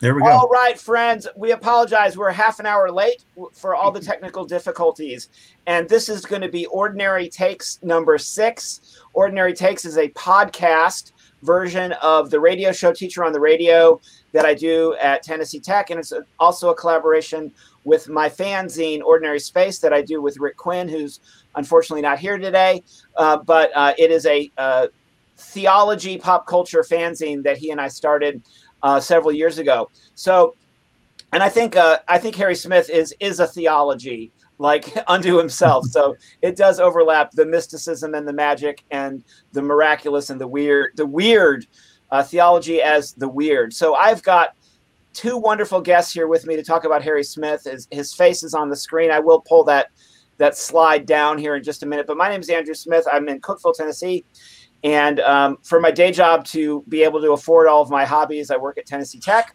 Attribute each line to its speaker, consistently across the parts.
Speaker 1: There we go.
Speaker 2: All right, friends. We apologize. We're half an hour late for all the technical difficulties. And this is going to be Ordinary Takes number six. Ordinary Takes is a podcast version of the radio show Teacher on the Radio that I do at Tennessee Tech. And it's also a collaboration with my fanzine, Ordinary Space, that I do with Rick Quinn, who's unfortunately not here today. Uh, but uh, it is a uh, theology pop culture fanzine that he and I started uh, several years ago. So, and I think uh, I think Harry Smith is is a theology like unto himself. So it does overlap the mysticism and the magic and the miraculous and the weird, the weird uh, theology as the weird. So I've got two wonderful guests here with me to talk about Harry Smith. His, his face is on the screen. I will pull that that slide down here in just a minute. But my name is Andrew Smith. I'm in Cookeville, Tennessee. And um, for my day job to be able to afford all of my hobbies, I work at Tennessee Tech.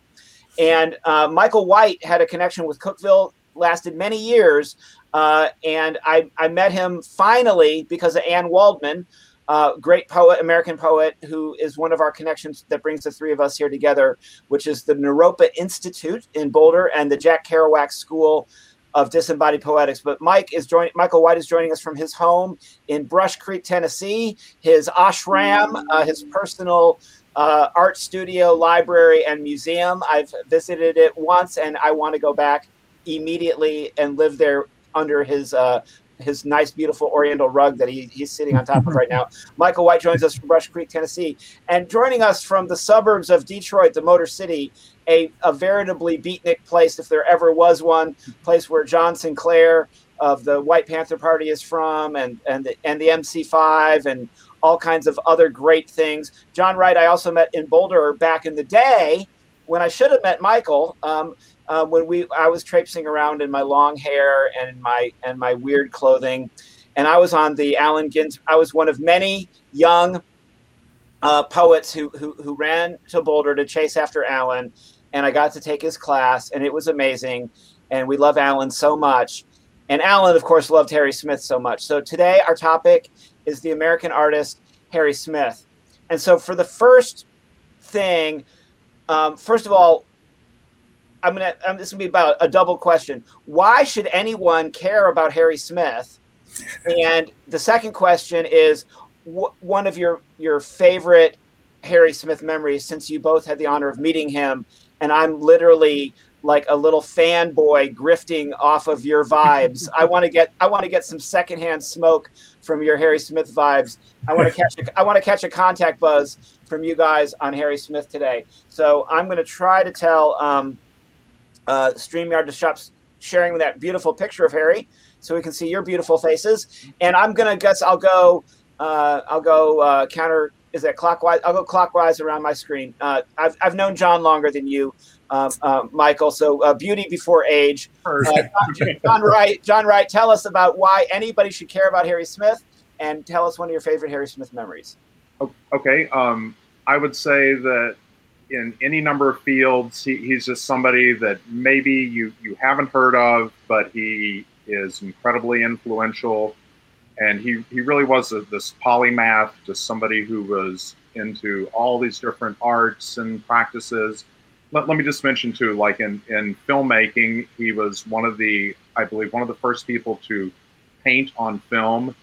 Speaker 2: And uh, Michael White had a connection with Cookeville, lasted many years. Uh, and I, I met him finally because of Anne Waldman, uh, great poet, American poet, who is one of our connections that brings the three of us here together, which is the Naropa Institute in Boulder and the Jack Kerouac School of disembodied poetics. But Mike is joining. Michael White is joining us from his home in Brush Creek, Tennessee. His ashram, uh, his personal uh, art studio, library, and museum. I've visited it once, and I want to go back immediately and live there under his uh, his nice, beautiful Oriental rug that he, he's sitting on top of right now. Michael White joins us from Brush Creek, Tennessee, and joining us from the suburbs of Detroit, the Motor City, a, a veritably beatnik place, if there ever was one, place where John Sinclair of the White Panther Party is from, and and the, and the MC5 and all kinds of other great things. John Wright, I also met in Boulder back in the day when I should have met Michael. Um, uh, when we I was traipsing around in my long hair and my and my weird clothing, and I was on the Allen Ginsberg. I was one of many young uh, poets who, who who ran to Boulder to chase after Allen, and I got to take his class, and it was amazing. And we love Allen so much. And Allen, of course, loved Harry Smith so much. So today, our topic is the American artist Harry Smith. And so, for the first thing, um, first of all, I'm gonna. Um, this is gonna be about a double question. Why should anyone care about Harry Smith? And the second question is, wh- one of your your favorite Harry Smith memories, since you both had the honor of meeting him, and I'm literally like a little fanboy grifting off of your vibes. I want to get I want to get some secondhand smoke from your Harry Smith vibes. I want to catch a, I want to catch a contact buzz from you guys on Harry Smith today. So I'm going to try to tell um, uh, Streamyard to stop sharing that beautiful picture of Harry, so we can see your beautiful faces. And I'm going to guess I'll go uh, I'll go uh, counter is that clockwise? I'll go clockwise around my screen. Uh, I've, I've known John longer than you, um, uh, Michael. So uh, beauty before age. Uh, John, John Wright, John Wright, tell us about why anybody should care about Harry Smith, and tell us one of your favorite Harry Smith memories.
Speaker 3: Okay, um, I would say that in any number of fields, he, he's just somebody that maybe you you haven't heard of, but he is incredibly influential and he, he really was a, this polymath, just somebody who was into all these different arts and practices. Let, let me just mention too, like in, in filmmaking, he was one of the, I believe, one of the first people to paint on film,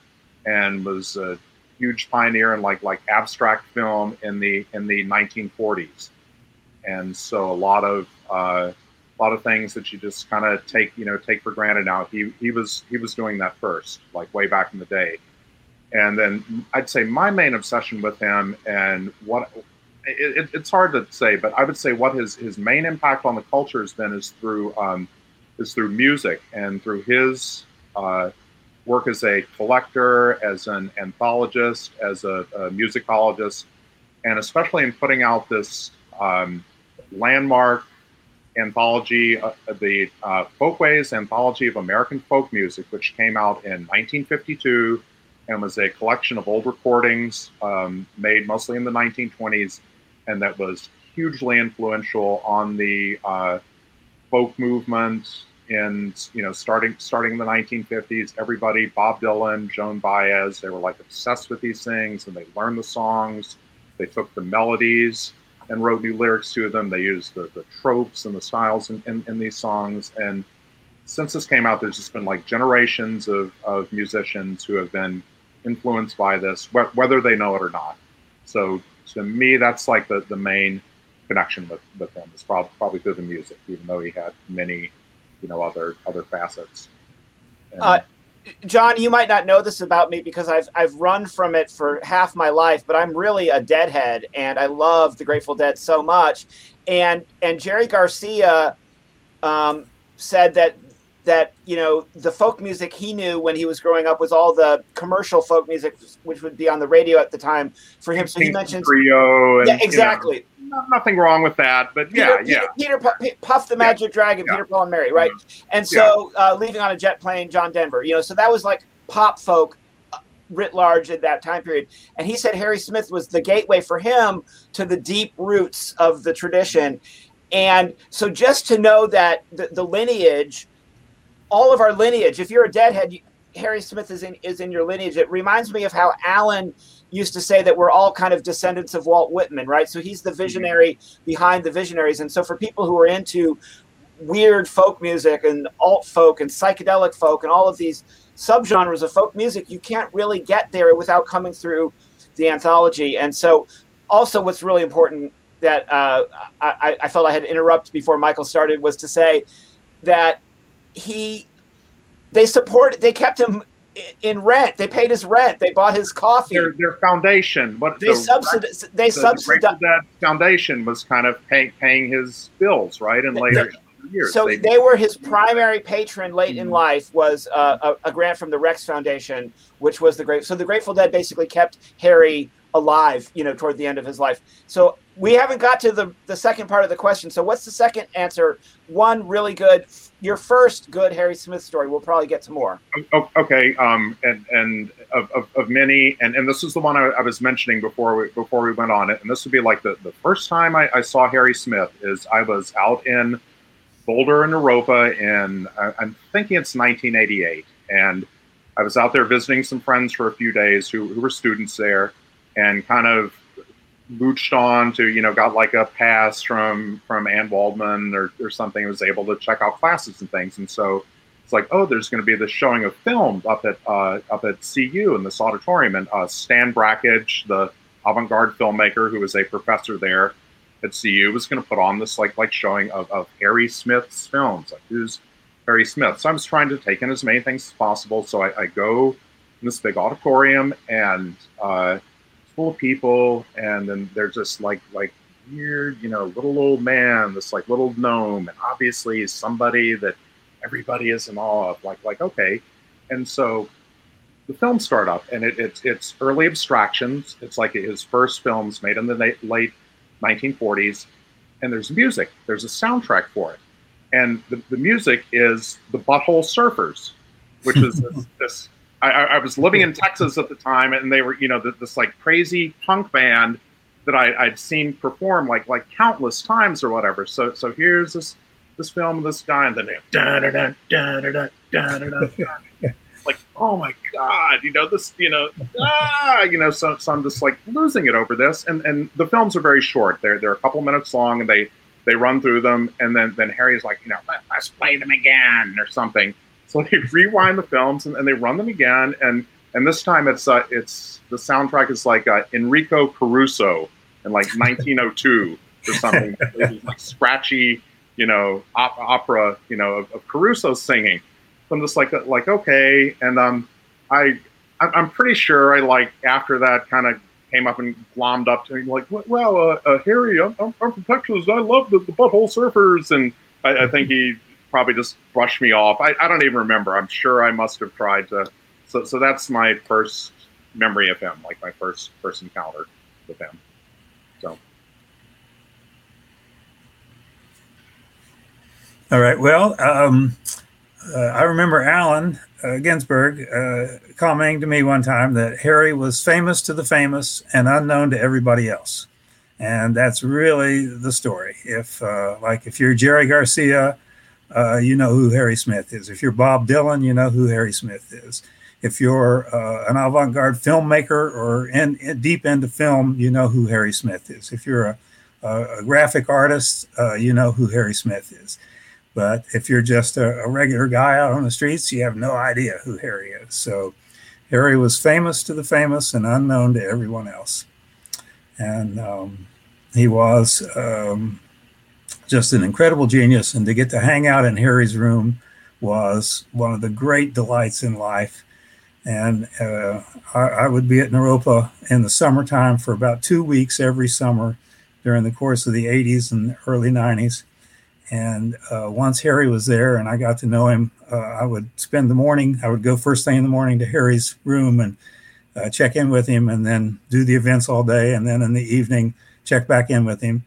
Speaker 3: and was a huge pioneer in like like abstract film in the in the 1940s. And so a lot of uh, a lot of things that you just kind of take you know take for granted now. He he was he was doing that first, like way back in the day. And then I'd say my main obsession with him and what it, it's hard to say, but I would say what his his main impact on the culture has been is through um, is through music and through his uh, work as a collector, as an anthologist, as a, a musicologist, and especially in putting out this um, landmark anthology, uh, the uh, Folkways Anthology of American Folk Music, which came out in 1952 and was a collection of old recordings um, made mostly in the 1920s, and that was hugely influential on the uh, folk movement. In you know, starting starting in the 1950s, everybody, Bob Dylan, Joan Baez, they were like obsessed with these things, and they learned the songs. They took the melodies and wrote new lyrics to them. They used the, the tropes and the styles in, in, in, these songs. And since this came out, there's just been like generations of, of musicians who have been influenced by this, wh- whether they know it or not. So to me, that's like the, the main connection with, with him is probably, probably through the music, even though he had many, you know, other other facets.
Speaker 2: And, uh, John, you might not know this about me because I've I've run from it for half my life, but I'm really a deadhead and I love the Grateful Dead so much. And and Jerry Garcia um, said that that you know the folk music he knew when he was growing up was all the commercial folk music, which would be on the radio at the time for him. So he mentioned
Speaker 3: Rio. And,
Speaker 2: yeah, exactly.
Speaker 3: You know, nothing wrong with that, but yeah,
Speaker 2: Peter,
Speaker 3: yeah.
Speaker 2: Peter, Peter Puff the Magic yeah. Dragon, yeah. Peter Paul and Mary, right? Mm-hmm. And so uh, leaving on a jet plane, John Denver. You know, so that was like pop folk uh, writ large at that time period. And he said Harry Smith was the gateway for him to the deep roots of the tradition. And so just to know that the, the lineage, all of our lineage, if you're a deadhead, you, Harry Smith is in is in your lineage. It reminds me of how Allen used to say that we're all kind of descendants of Walt Whitman, right? So he's the visionary behind the visionaries. And so for people who are into weird folk music and alt folk and psychedelic folk and all of these subgenres of folk music, you can't really get there without coming through the anthology. And so also what's really important that uh, I, I felt I had to interrupt before Michael started was to say that he they support they kept him in rent. They paid his rent. They bought his coffee.
Speaker 3: Their, their foundation. What
Speaker 2: they the, subsidize. They the, subsidize.
Speaker 3: That foundation was kind of pay, paying his bills, right? And later
Speaker 2: years, so they, they, were his primary patron late in mm-hmm. life. Was uh, a, a, grant from the Rex Foundation, which was the great. So the Grateful Dead basically kept Harry alive, you know, toward the end of his life. So we haven't got to the the second part of the question. So what's the second answer? One really good your first good Harry Smith story. We'll probably get to more.
Speaker 3: Okay, um, and and of, of, of, many, and, and this is the one I, I, was mentioning before we before we went on it, and this would be like the, the first time I, I saw Harry Smith is I was out in Boulder and Naropa in I'm thinking it's 1988, and I was out there visiting some friends for a few days who, who were students there, and kind of mooched on to you know got like a pass from from Anne Waldman or, or something was able to check out classes and things. And so it's like oh there's going to be this showing of film up at uh, up at CU in this auditorium. And uh, Stan Brakhage the avant-garde filmmaker who was a professor there at CU was going to put on this like like showing of, of Harry Smith's films. Like who's Harry Smith? So I was trying to take in as many things as possible. So I, I go in this big auditorium and uh, full of people, and then they're just like like weird, you know, little old man, this like little gnome, and obviously somebody that everybody is in awe of. Like like okay, and so the films start up, and it, it it's early abstractions. It's like his first films made in the late 1940s, and there's music. There's a soundtrack for it, and the, the music is the Butthole Surfers, which is this, this I, I, was living in Texas at the time, and they were, you know, this, this like crazy punk band that I, would seen perform like like countless times or whatever. So so here's this this film of this guy, and then like oh my god, you know this, you know, ah, you know. So, so I'm just like losing it over this, and and the films are very short. They're they're a couple minutes long, and they they run through them, and then then Harry's like, you know, let's play them again or something so they rewind the films and, and they run them again, and and this time it's uh, it's the soundtrack is like uh, Enrico Caruso in like 1902 or something, like scratchy, you know, op- opera, you know, of, of, Caruso singing. So I'm just like like okay, and um, I I'm pretty sure I like after that kind of came up and glommed up to me like, well, uh, uh, Harry, I'm, I'm, from Texas. I love the, the Butthole Surfers, and I, I think he probably just brushed me off. I, I don't even remember. I'm sure I must have tried to. So, so that's my first memory of him, like my first first encounter with him. So.
Speaker 1: All right. Well, um, uh, I remember Allen uh, Ginsberg uh, commenting to me one time that Harry was famous to the famous and unknown to everybody else, and that's really the story. If uh, like if you're Jerry Garcia uh, you know who Harry Smith is. If you're Bob Dylan, you know who Harry Smith is. If you're uh, an avant-garde filmmaker or in, in, deep into film, you know who Harry Smith is. If you're a, a, a graphic artist, uh, you know who Harry Smith is. But if you're just a, a, regular guy out on the streets, you have no idea who Harry is. So Harry was famous to the famous and unknown to everyone else. And um, he was um, just an incredible genius. And to get to hang out in Harry's room was one of the great delights in life. And uh, I, I, would be at Naropa in the summertime for about two weeks every summer during the course of the 80s and early 90s. And uh, once Harry was there and I got to know him, uh, I would spend the morning, I would go first thing in the morning to Harry's room and uh, check in with him and then do the events all day. And then in the evening, check back in with him.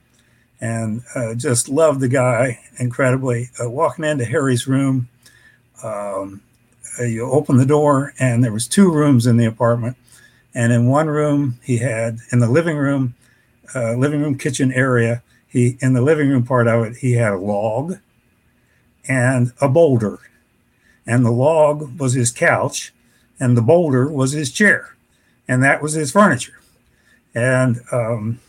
Speaker 1: And uh, just loved the guy incredibly. Uh, walking into Harry's room, um, uh, you open the door and there was two rooms in the apartment. And in one room he had in the living room uh, living room kitchen area he in the living room part of it he had a log and a boulder. And the log was his couch and the boulder was his chair. And that was his furniture. And um,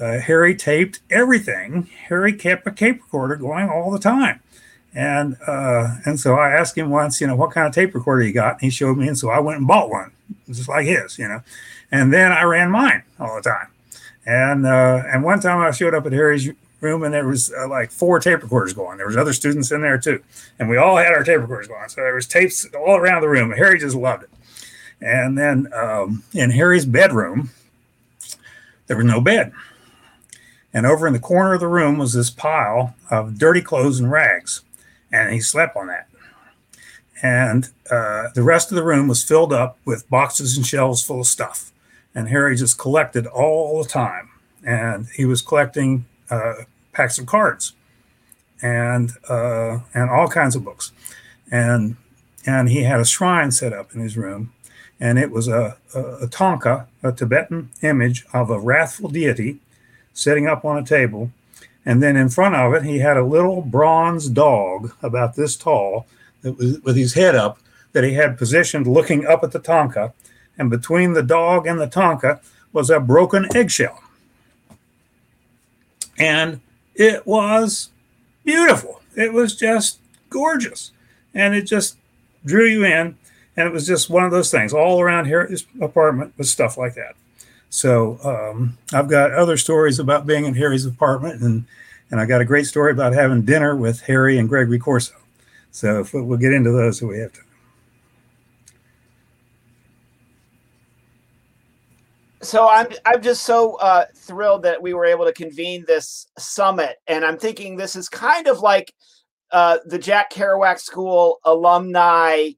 Speaker 1: uh, harry taped everything harry kept a tape recorder going all the time and uh, and so I asked him once, you know, what kind of tape recorder he got, and he showed me, and so I went and bought one, just like his, you know. And then I ran mine all the time. And uh, and one time I showed up at Harry's room, and there was uh, like four tape recorders going. There was other students in there too, and we all had our tape recorders going. So there was tapes all around the room. Harry just loved it. And then um, in Harry's bedroom, there was no bed. And over in the corner of the room was this pile of dirty clothes and rags and he slept on that. And uh, the rest of the room was filled up with boxes and shelves full of stuff. And Harry just collected all the time. And he was collecting uh, packs of cards and uh, and all kinds of books. And and he had a shrine set up in his room, and it was a, a, a thangka, a Tibetan image of a wrathful deity, sitting up on a table and then in front of it, he had a little bronze dog about this tall that was with his head up that he had positioned looking up at the thangka. And between the dog and the thangka was a broken eggshell. And it was beautiful. It was just gorgeous. And it just drew you in. And it was just one of those things all around here his apartment with stuff like that. So um, I've got other stories about being in Harry's apartment, and and I got a great story about having dinner with Harry and Gregory Corso. So if we'll get into those, if we have to.
Speaker 2: So I'm I'm just so uh, thrilled that we were able to convene this summit, and I'm thinking this is kind of like uh, the Jack Kerouac School alumni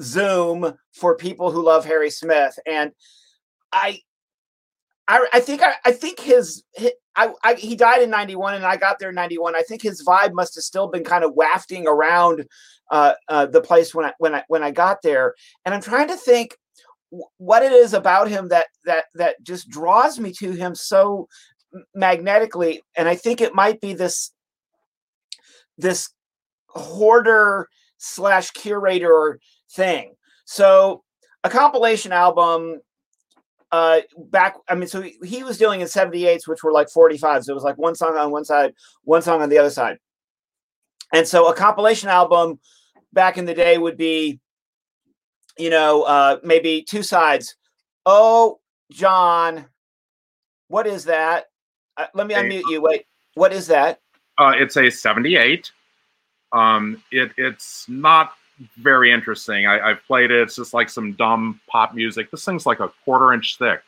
Speaker 2: Zoom for people who love Harry Smith, and I I, I think I, I think his, his I, I, he died in 91 and I got there in 91. I think his vibe must have still been kind of wafting around uh, uh, the place when I when I when I got there. And I'm trying to think what it is about him that that that just draws me to him so magnetically. And I think it might be this this hoarder slash curator thing. So a compilation album uh back i mean so he, was dealing in 78s which were like 45s so it was like one song on one side one song on the other side. And so a compilation album back in the day would be you know uh maybe two sides. Oh john what is that? Uh, let me unmute you. Wait what is that?
Speaker 3: Uh it's a 78 um it it's not very interesting. I, have played it. It's just like some dumb pop music. This thing's like a quarter inch thick.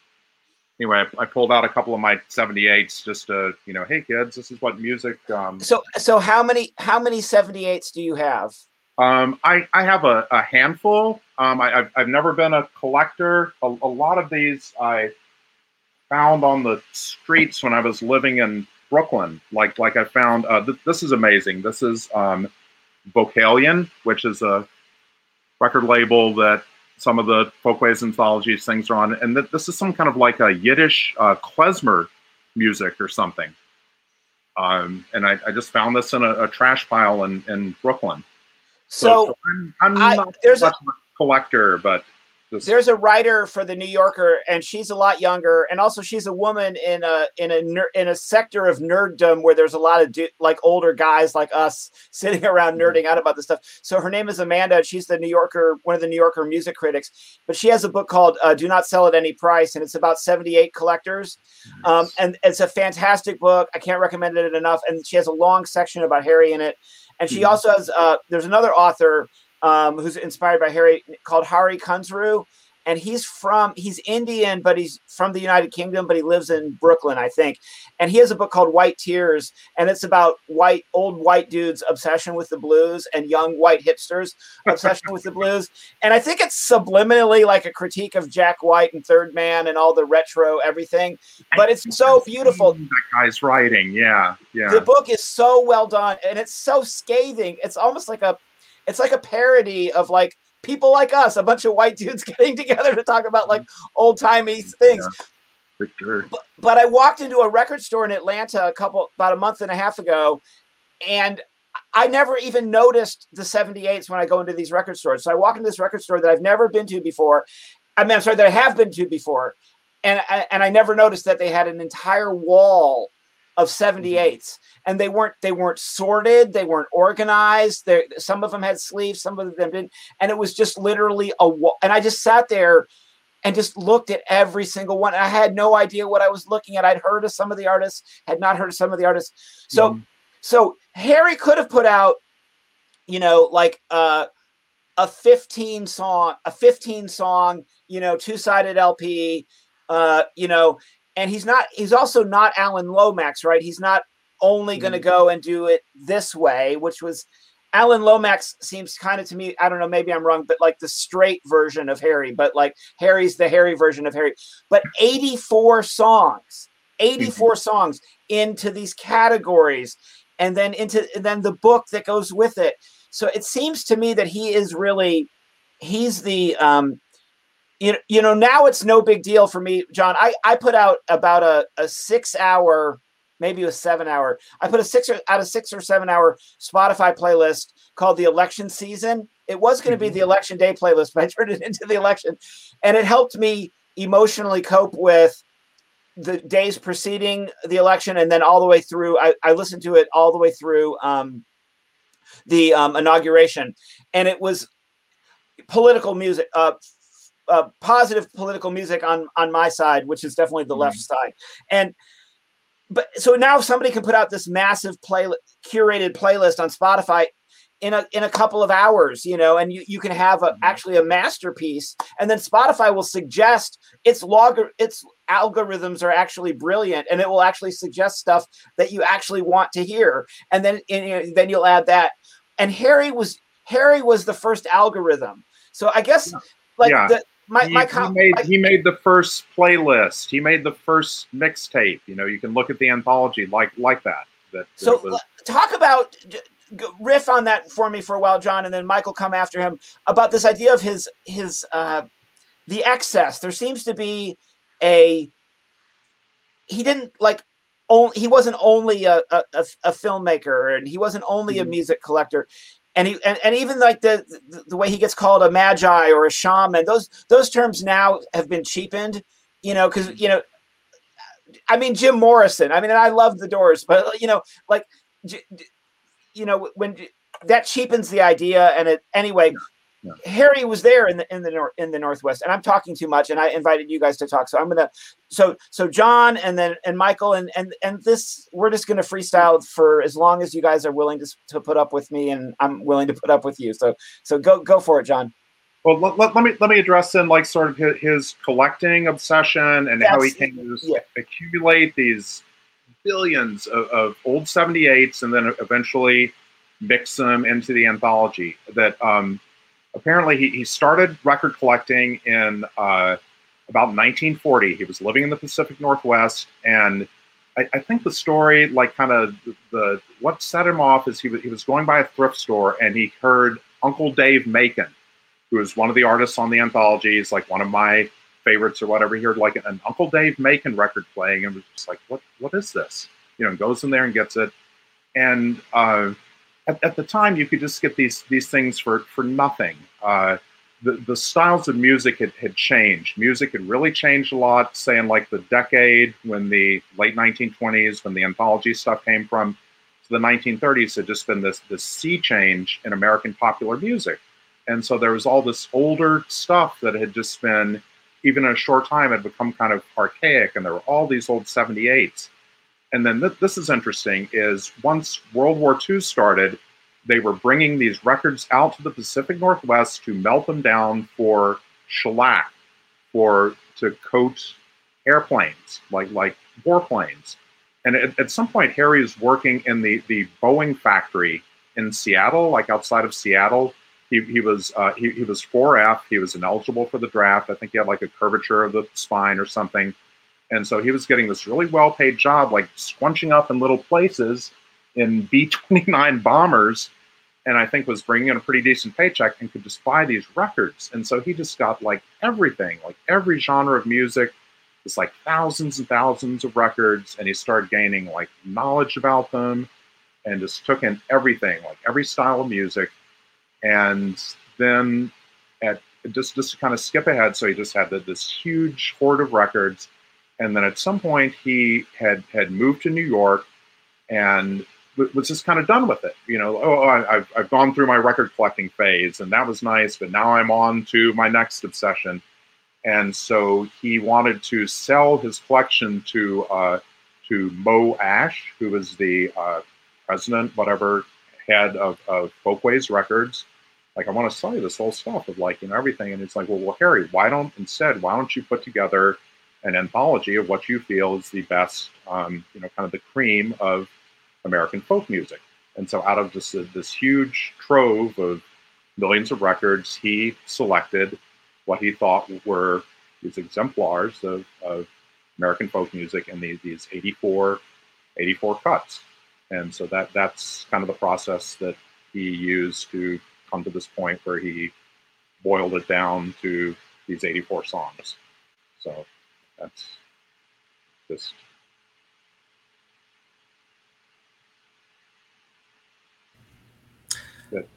Speaker 3: Anyway, I, I pulled out a couple of my 78s just to, you know, hey kids, this is what music. Um,
Speaker 2: so, so how many how many 78s do you have?
Speaker 3: Um, I, I have a, a handful. Um, I, have I've never been a collector. A, a lot of these I found on the streets when I was living in Brooklyn. Like like I found uh, th- this is amazing. This is um, Vocalion, which is a record label that some of the folkways anthologies things are on, and that this is some kind of like a Yiddish uh, klezmer music or something. Um, and I, I, just found this in a, a trash pile in, in Brooklyn.
Speaker 2: So, so
Speaker 3: I'm, I'm I, not there's much a, a collector, but Just,
Speaker 2: there's a writer for the New Yorker, and she's a lot younger, and also she's a woman in a in a ner- in a sector of nerddom where there's a lot of du- like older guys like us sitting around nerding out about this stuff. So her name is Amanda. and She's the New Yorker, one of the New Yorker music critics, but she has a book called uh, "Do Not Sell at Any Price," and it's about 78 collectors, um, and it's a fantastic book. I can't recommend it enough. And she has a long section about Harry in it, and she
Speaker 3: Mhm.
Speaker 2: also has uh, there's another author um, who's inspired by Harry called Hari Kunzru. And he's from he's Indian, but he's from the United Kingdom, but he lives in Brooklyn, I think. And he has a book called White Tears, and it's about white old white dudes' obsession with the blues and young white hipsters' obsession with the blues. And I think it's subliminally like a critique of Jack White and Third Man and all the retro everything. But it's so beautiful.
Speaker 3: That guy's writing. Yeah. Yeah.
Speaker 2: The book is so well done, and it's so scathing. It's almost like a it's like a parody of like people like us, a bunch of white dudes getting together to talk about like mm-hmm. old timey things.
Speaker 3: Victor.
Speaker 2: But, but I walked into a record store in Atlanta a couple about a month and a half ago, and I never even noticed the 78s when I go into these record stores. So I walk into this record store that I've never been to before. I mean, I'm sorry, that I have been to before, and I- and I never noticed that they had an entire wall of 78s and they weren't they weren't sorted they weren't organized they some of them had sleeves some of them didn't. And it was just literally a wall and i just sat there and just looked at every single one. I had no idea what i was looking at. I'd heard of some of the artists had not heard of some of the artists. So
Speaker 3: Mhm.
Speaker 2: so harry could have put out you know like uh a 15 song a 15 song you know two-sided lp uh you know and he's not he's also not alan lomax right? He's not only going to
Speaker 3: Mhm.
Speaker 2: go and do it this way which was alan lomax seems kind of to me i don't know maybe i'm wrong but like the straight version of harry but like harry's the harry version of harry. But 84 songs 84 songs into these categories and then into and then the book that goes with it. So it seems to me that he is really he's the um you know, you know now it's no big deal for me john. I i put out about a, a six hour maybe a seven hour i put a six or out of six or seven hour spotify playlist called the election season. It was going to be
Speaker 3: Mhm.
Speaker 2: the election day playlist but i turned it into the election. And it helped me emotionally cope with the days preceding the election and then all the way through i, I listened to it all the way through um, the um, inauguration. And it was political music uh, uh, positive political music on on my side which is definitely the left side. And but so now somebody can put out this massive play curated playlist on spotify in a in a couple of hours you know and you, you can have a,
Speaker 3: Mhm.
Speaker 2: actually a masterpiece and then spotify will suggest its log its algorithms are actually brilliant and it will actually suggest stuff that you actually want to hear. And then and, then you'll add that. And harry was harry was the first algorithm. So i guess like
Speaker 3: Yeah.
Speaker 2: the my,
Speaker 3: he,
Speaker 2: my
Speaker 3: he made
Speaker 2: my-
Speaker 3: he made the first playlist. He made the first mixtape. You know, you can look at the anthology like like that. That
Speaker 2: So
Speaker 3: was,
Speaker 2: talk about riff on that for me for a while, John, and then Michael come after him about this idea of his his uh, the excess. There seems to be a he didn't like only he wasn't only a, a, a a filmmaker and he wasn't only a
Speaker 3: Mhm.
Speaker 2: music collector. And he and, and even like the, the the way he gets called a magi or a shaman, those those terms now have been cheapened, you know, because you know I mean Jim Morrison. I mean, and I love the Doors, but you know, like, you know, when that cheapens the idea, and it anyway.
Speaker 3: Yeah.
Speaker 2: Harry was there in the in the nor- in the Northwest, and I'm talking too much, and I invited you guys to talk, so I'm gonna so so John and then and Michael and and and this we're just gonna freestyle for as long as you guys are willing to to put up with me, and I'm willing to put up with you. So so go go for it, John.
Speaker 3: well, let, let, let me let me address in like sort of his, his collecting obsession and how he
Speaker 2: can
Speaker 3: came to
Speaker 2: yeah.
Speaker 3: accumulate these billions of, of old 78s and then eventually mix them into the anthology. That um, apparently he, he started record collecting in uh, about 1940. He was living in the Pacific Northwest, and I, I think the story, like kind of the, the what set him off, is he was, he was going by a thrift store and he heard Uncle Dave Macon, who is one of the artists on the anthology, is like one of my favorites or whatever. He heard like an Uncle Dave Macon record playing and was just like, what what is this? You know, goes in there and gets it. And uh, at, at the time, you could just get these these things for for nothing. Uh, the, the styles of music had, had changed. Music had really changed a lot, say in like the decade when the late 1920s, when the anthology stuff came from, to the 1930s had just been this this sea change in American popular music. And so there was all this older stuff that had just been, even in a short time, had become kind of archaic, and there were all these old 78s. And then th- this is interesting: is once World War II started, they were bringing these records out to the Pacific Northwest to melt them down for shellac, for to coat airplanes like like warplanes. And at, at some point, Harry is working in the the Boeing factory in Seattle, like outside of Seattle. He, he was uh, he, he was 4F. He was ineligible for the draft. I think he had like a curvature of the spine or something. And so he was getting this really well paid job, like squunching up in little places in B 29 bombers and I think was bringing in a pretty decent paycheck and could just buy these records. And so he just got like everything, like every genre of music, just like thousands and thousands of records. And he started gaining like knowledge about them and just took in everything, like every style of music. And then at just just to kind of skip ahead, so he just had the, this huge hoard of records. And then at some point he had had moved to New York and was just kind of done with it. You know, oh, I, have I've gone through my record collecting phase, and that was nice, but now I'm on to my next obsession. And so he wanted to sell his collection to uh, to Moe Asch, who was the uh, president, whatever head of, of Folkways Records. Like, I want to sell you this whole stuff of like, you know, everything. And it's like, well, well, Harry, why don't instead, why don't you put together an anthology of what you feel is the best, um, you know, kind of the cream of American folk music. And so, out of just this huge trove of millions of records, he selected what he thought were these exemplars of, of American folk music and these, these 84, 84 cuts. And so that that's kind of the process that he used to come to this point where he boiled it down to these 84 songs. So that's just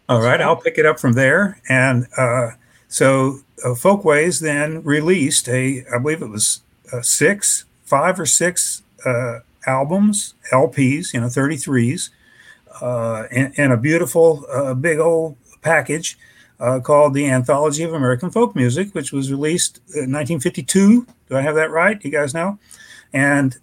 Speaker 1: All right, I'll pick it up from there. And uh, so uh, Folkways then released a, I believe it was uh, six, five or six uh, albums, LPs, you know, 33s, uh, in, in, a beautiful, big old package called the Anthology of American Folk Music, which was released in 1952. Do I have that right? You guys know? And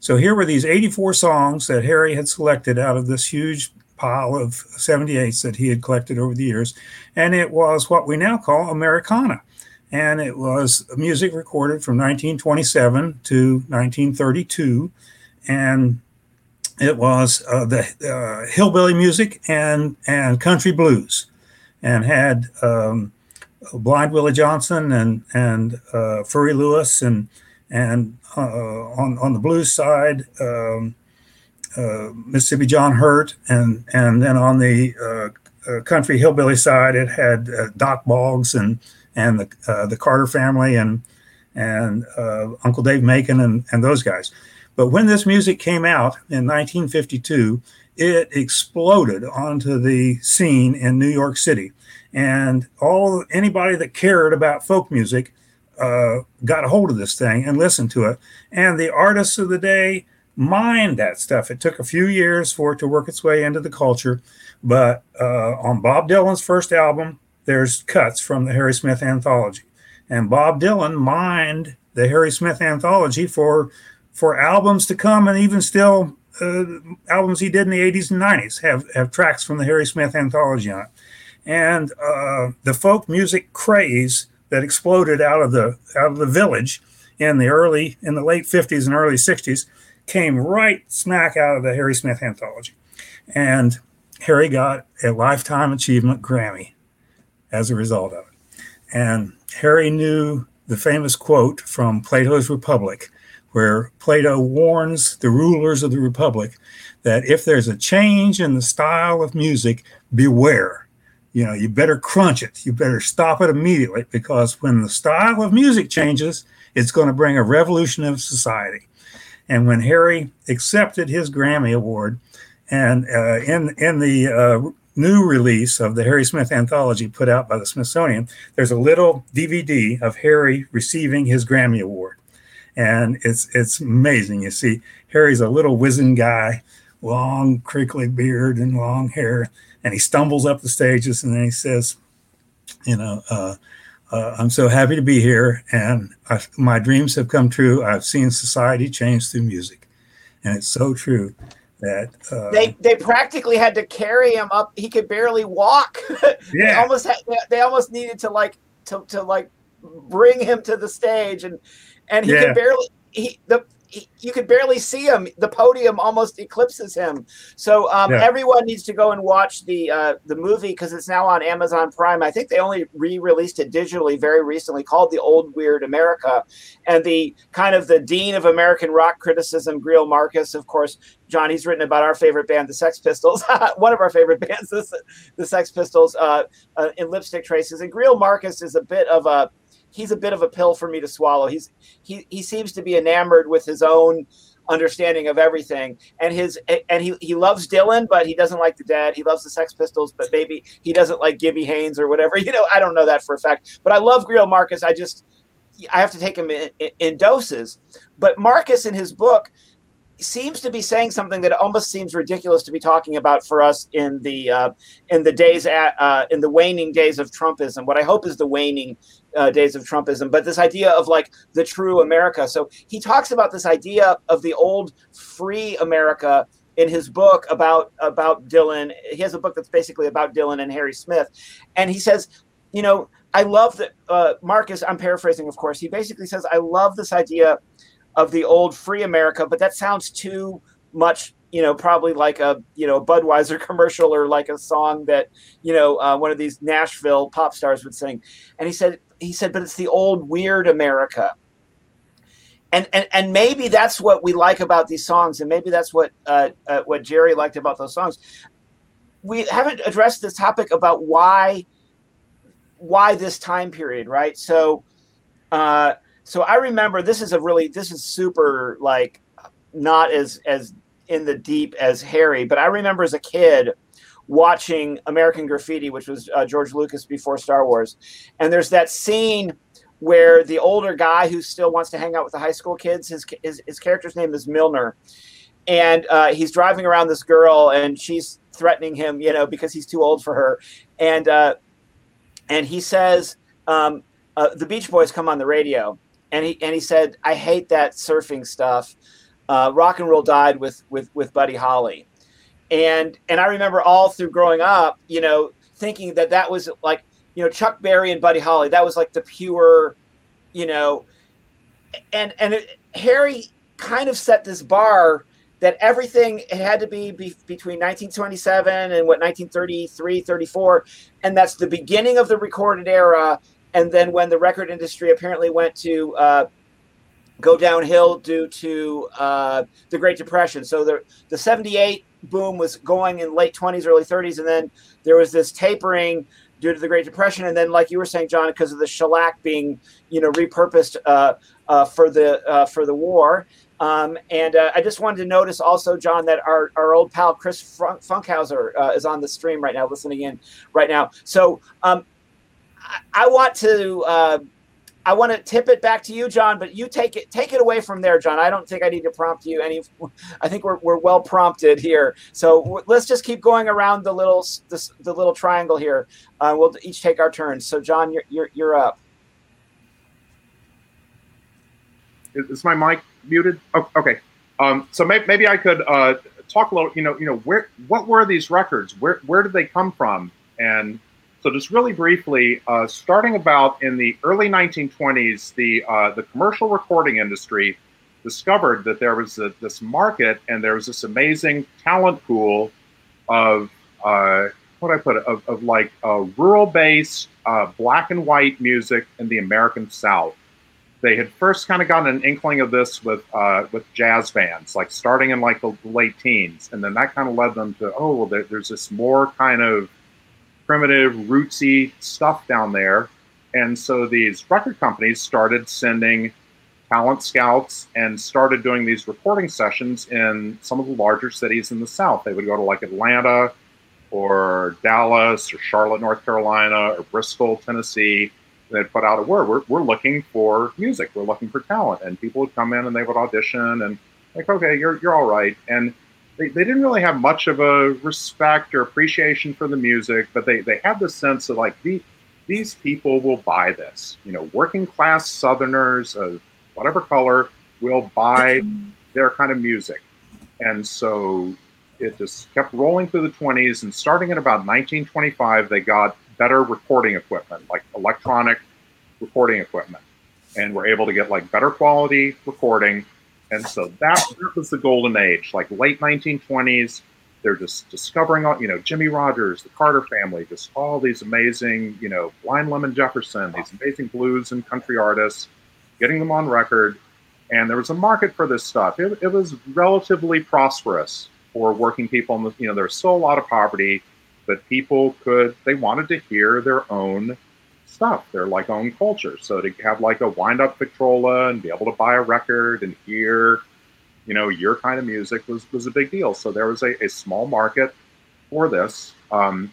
Speaker 1: so here were these 84 songs that Harry had selected out of this huge pile of 78s that he had collected over the years. And it was what we now call Americana. And it was music recorded from 1927 to 1932. And it was uh, the uh, hillbilly music and, and country blues, and had um, Blind Willie Johnson and and uh, Furry Lewis and and uh, on on the blues side, um, uh, Mississippi John Hurt, and and then on the uh, uh, country hillbilly side, it had Dock Boggs and and the the Carter family and and Uncle Dave Macon and and those guys. But when this music came out in 1952, it exploded onto the scene in New York City, and all anybody that cared about folk music uh, got a hold of this thing and listened to it. And the artists of the day mined that stuff. It took a few years for it to work its way into the culture, but uh, on Bob Dylan's first album, there's cuts from the Harry Smith anthology, and Bob Dylan mined the Harry Smith anthology for for albums to come, and even still uh, albums he did in the 80s and 90s have have tracks from the Harry Smith anthology on it, and uh, the folk music craze that exploded out of the out of the village in the early in the late 50s and early 60s came right smack out of the Harry Smith anthology. And Harry got a Lifetime Achievement Grammy as a result of it. And Harry knew the famous quote from Plato's Republic, where Plato warns the rulers of the Republic that if there's a change in the style of music, beware. You know, you better crunch it. You better stop it immediately because when the style of music changes, it's going to bring a revolution of society. And when Harry accepted his Grammy Award, and uh, in in the uh, new release of the Harry Smith anthology put out by the Smithsonian, there's a little DVD of Harry receiving his Grammy Award. And it's it's amazing. You see, Harry's a little wizened guy, long crinkly beard and long hair, and he stumbles up the stages and then he says, you know, uh, uh, I'm so happy to be here, and I, my dreams have come true. I've seen society change through music, and it's so true that uh,
Speaker 2: they they practically had to carry him up. He could barely walk.
Speaker 1: Yeah,
Speaker 2: they almost had, they almost needed to like to, to like bring him to the stage, and and he
Speaker 1: Yeah.
Speaker 2: could barely he the. he- You could barely see him. The podium almost eclipses him. So um,
Speaker 1: Yeah.
Speaker 2: everyone needs to go and watch the uh, the movie because it's now on Amazon Prime. I think they only re-released it digitally very recently, called "The Old Weird America." And the kind of the dean of American rock criticism, Greil Marcus, of course, John. He's written about our favorite band, the Sex Pistols, one of our favorite bands, the, the Sex Pistols, uh, uh, in Lipstick Traces. And Greil Marcus is a bit of a he's a bit of a pill for me to swallow. He's he he seems to be enamored with his own understanding of everything. And his and he he loves Dylan but he doesn't like the dad. He loves the Sex Pistols but maybe he doesn't like Gibby Haynes or whatever. You know I don't know that for a fact. But I love Greil Marcus. I just I have to take him in, in, in doses. But Marcus in his book seems to be saying something that almost seems ridiculous to be talking about for us in the uh, in the days at uh, in the waning days of Trumpism. What I hope is the waning uh, days of Trumpism, but this idea of like the true America. So he talks about this idea of the old free America in his book about about Dylan. He has a book that's basically about Dylan and Harry Smith, and he says, you know, I love that uh, Marcus. I'm paraphrasing, of course. He basically says, I love this idea of the old free America, but that sounds too much, you know, probably like a you know Budweiser commercial or like a song that you know uh, one of these Nashville pop stars would sing. And he said, he said, but it's the old weird America. And, and, and maybe that's what we like about these songs, and maybe that's what uh, uh, what Jerry liked about those songs. We haven't addressed this topic about why why this time period, right? So, uh, so I remember this is a really this is super like not as as in the deep as Harry, but I remember as a kid watching American Graffiti, which was uh, George Lucas before Star Wars, and there's that scene where the older guy who still wants to hang out with the high school kids, his his, his character's name is Milner, and uh, he's driving around this girl, and she's threatening him, you know, because he's too old for her, and uh, and he says, um, uh, "The Beach Boys come on the radio." and he and he said, "I hate that surfing stuff. Uh, rock and roll died with with with Buddy Holly." And and I remember all through growing up, you know, thinking that that was like, you know, Chuck Berry and Buddy Holly. That was like the pure, you know, and and it, Harry kind of set this bar that everything had to be, be between 1927 and what 1933 34 and that's the beginning of the recorded era and then when the record industry apparently went to uh, go downhill due to uh, the Great Depression. So the the '78 boom was going in late 20s, early 30s, and then there was this tapering due to the Great Depression, and then, like you were saying, John, because of the shellac being you know repurposed uh, uh, for the uh, for the war. Um, and uh, I just wanted to notice also, John, that our, our old pal Chris Funk- Funkhauser uh, is on the stream right now, listening in right now. So um, I, I want to uh, I want to tip it back to you, John, but you take it take it away from there, John. I don't think I need to prompt you any. I think we're, we're well prompted here. So let's just keep going around the little this, the little triangle here. Uh, we'll each take our turns. So John, you're you're, you're up.
Speaker 3: Is, my mic muted? Oh, okay. Um, so may, maybe I could uh, talk a little. You know, you know, where what were these records? Where where did they come from? And so, just really briefly, uh, starting about in the early 1920s, the uh, the commercial recording industry discovered that there was a, this market and there was this amazing talent pool of uh, what I put it, of, of like uh, rural-based uh, black and white music in the American South. They had first kind of gotten an inkling of this with uh, with jazz bands, like starting in like the late teens, and then that kind of led them to oh, well, there, there's this more kind of primitive, rootsy stuff down there, and so these record companies started sending talent scouts and started doing these recording sessions in some of the larger cities in the South. They would go to like Atlanta or Dallas or Charlotte, North Carolina or Bristol, Tennessee, they'd put out a word. We're, we're looking for music. We're looking for talent. And people would come in and they would audition and like, okay, you're, you're all right. And they, they didn't really have much of a respect or appreciation for the music, but they, they had the sense of like, the, these people will buy this. You know, working class Southerners of whatever color will buy their kind of music. And so it just kept rolling through the 20s. And starting in about 1925, they got better recording equipment, like electronic recording equipment, and were able to get like better quality recording. And so that, that was the golden age, like late 1920s. They're just discovering all, you know, Jimmie Rodgers, the Carter family, just all these amazing, you know, Blind Lemon Jefferson, these amazing blues and country artists, getting them on record. And there was a market for this stuff. It, it was relatively prosperous for working people. The, you know, there's still a lot of poverty, but people could they wanted to hear their own stuff, their like own culture. So to have like a wind up Victrola and be able to buy a record and hear, you know, your kind of music was was a big deal. So there was a, a small market for this. Um,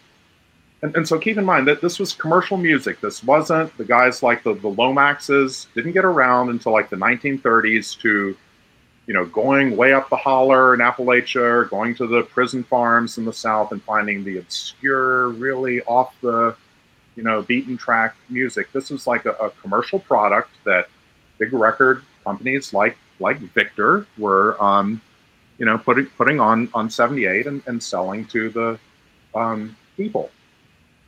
Speaker 3: and, and so keep in mind that this was commercial music. This wasn't the guys like the, the Lomaxes didn't get around until like the 1930s to you know, going way up the holler in Appalachia, or going to the prison farms in the South and finding the obscure, really off the, you know, beaten track music. This is like a, a commercial product that big record companies like like Victor were, um, you know, putting putting on on 78 and, and selling to the um, people.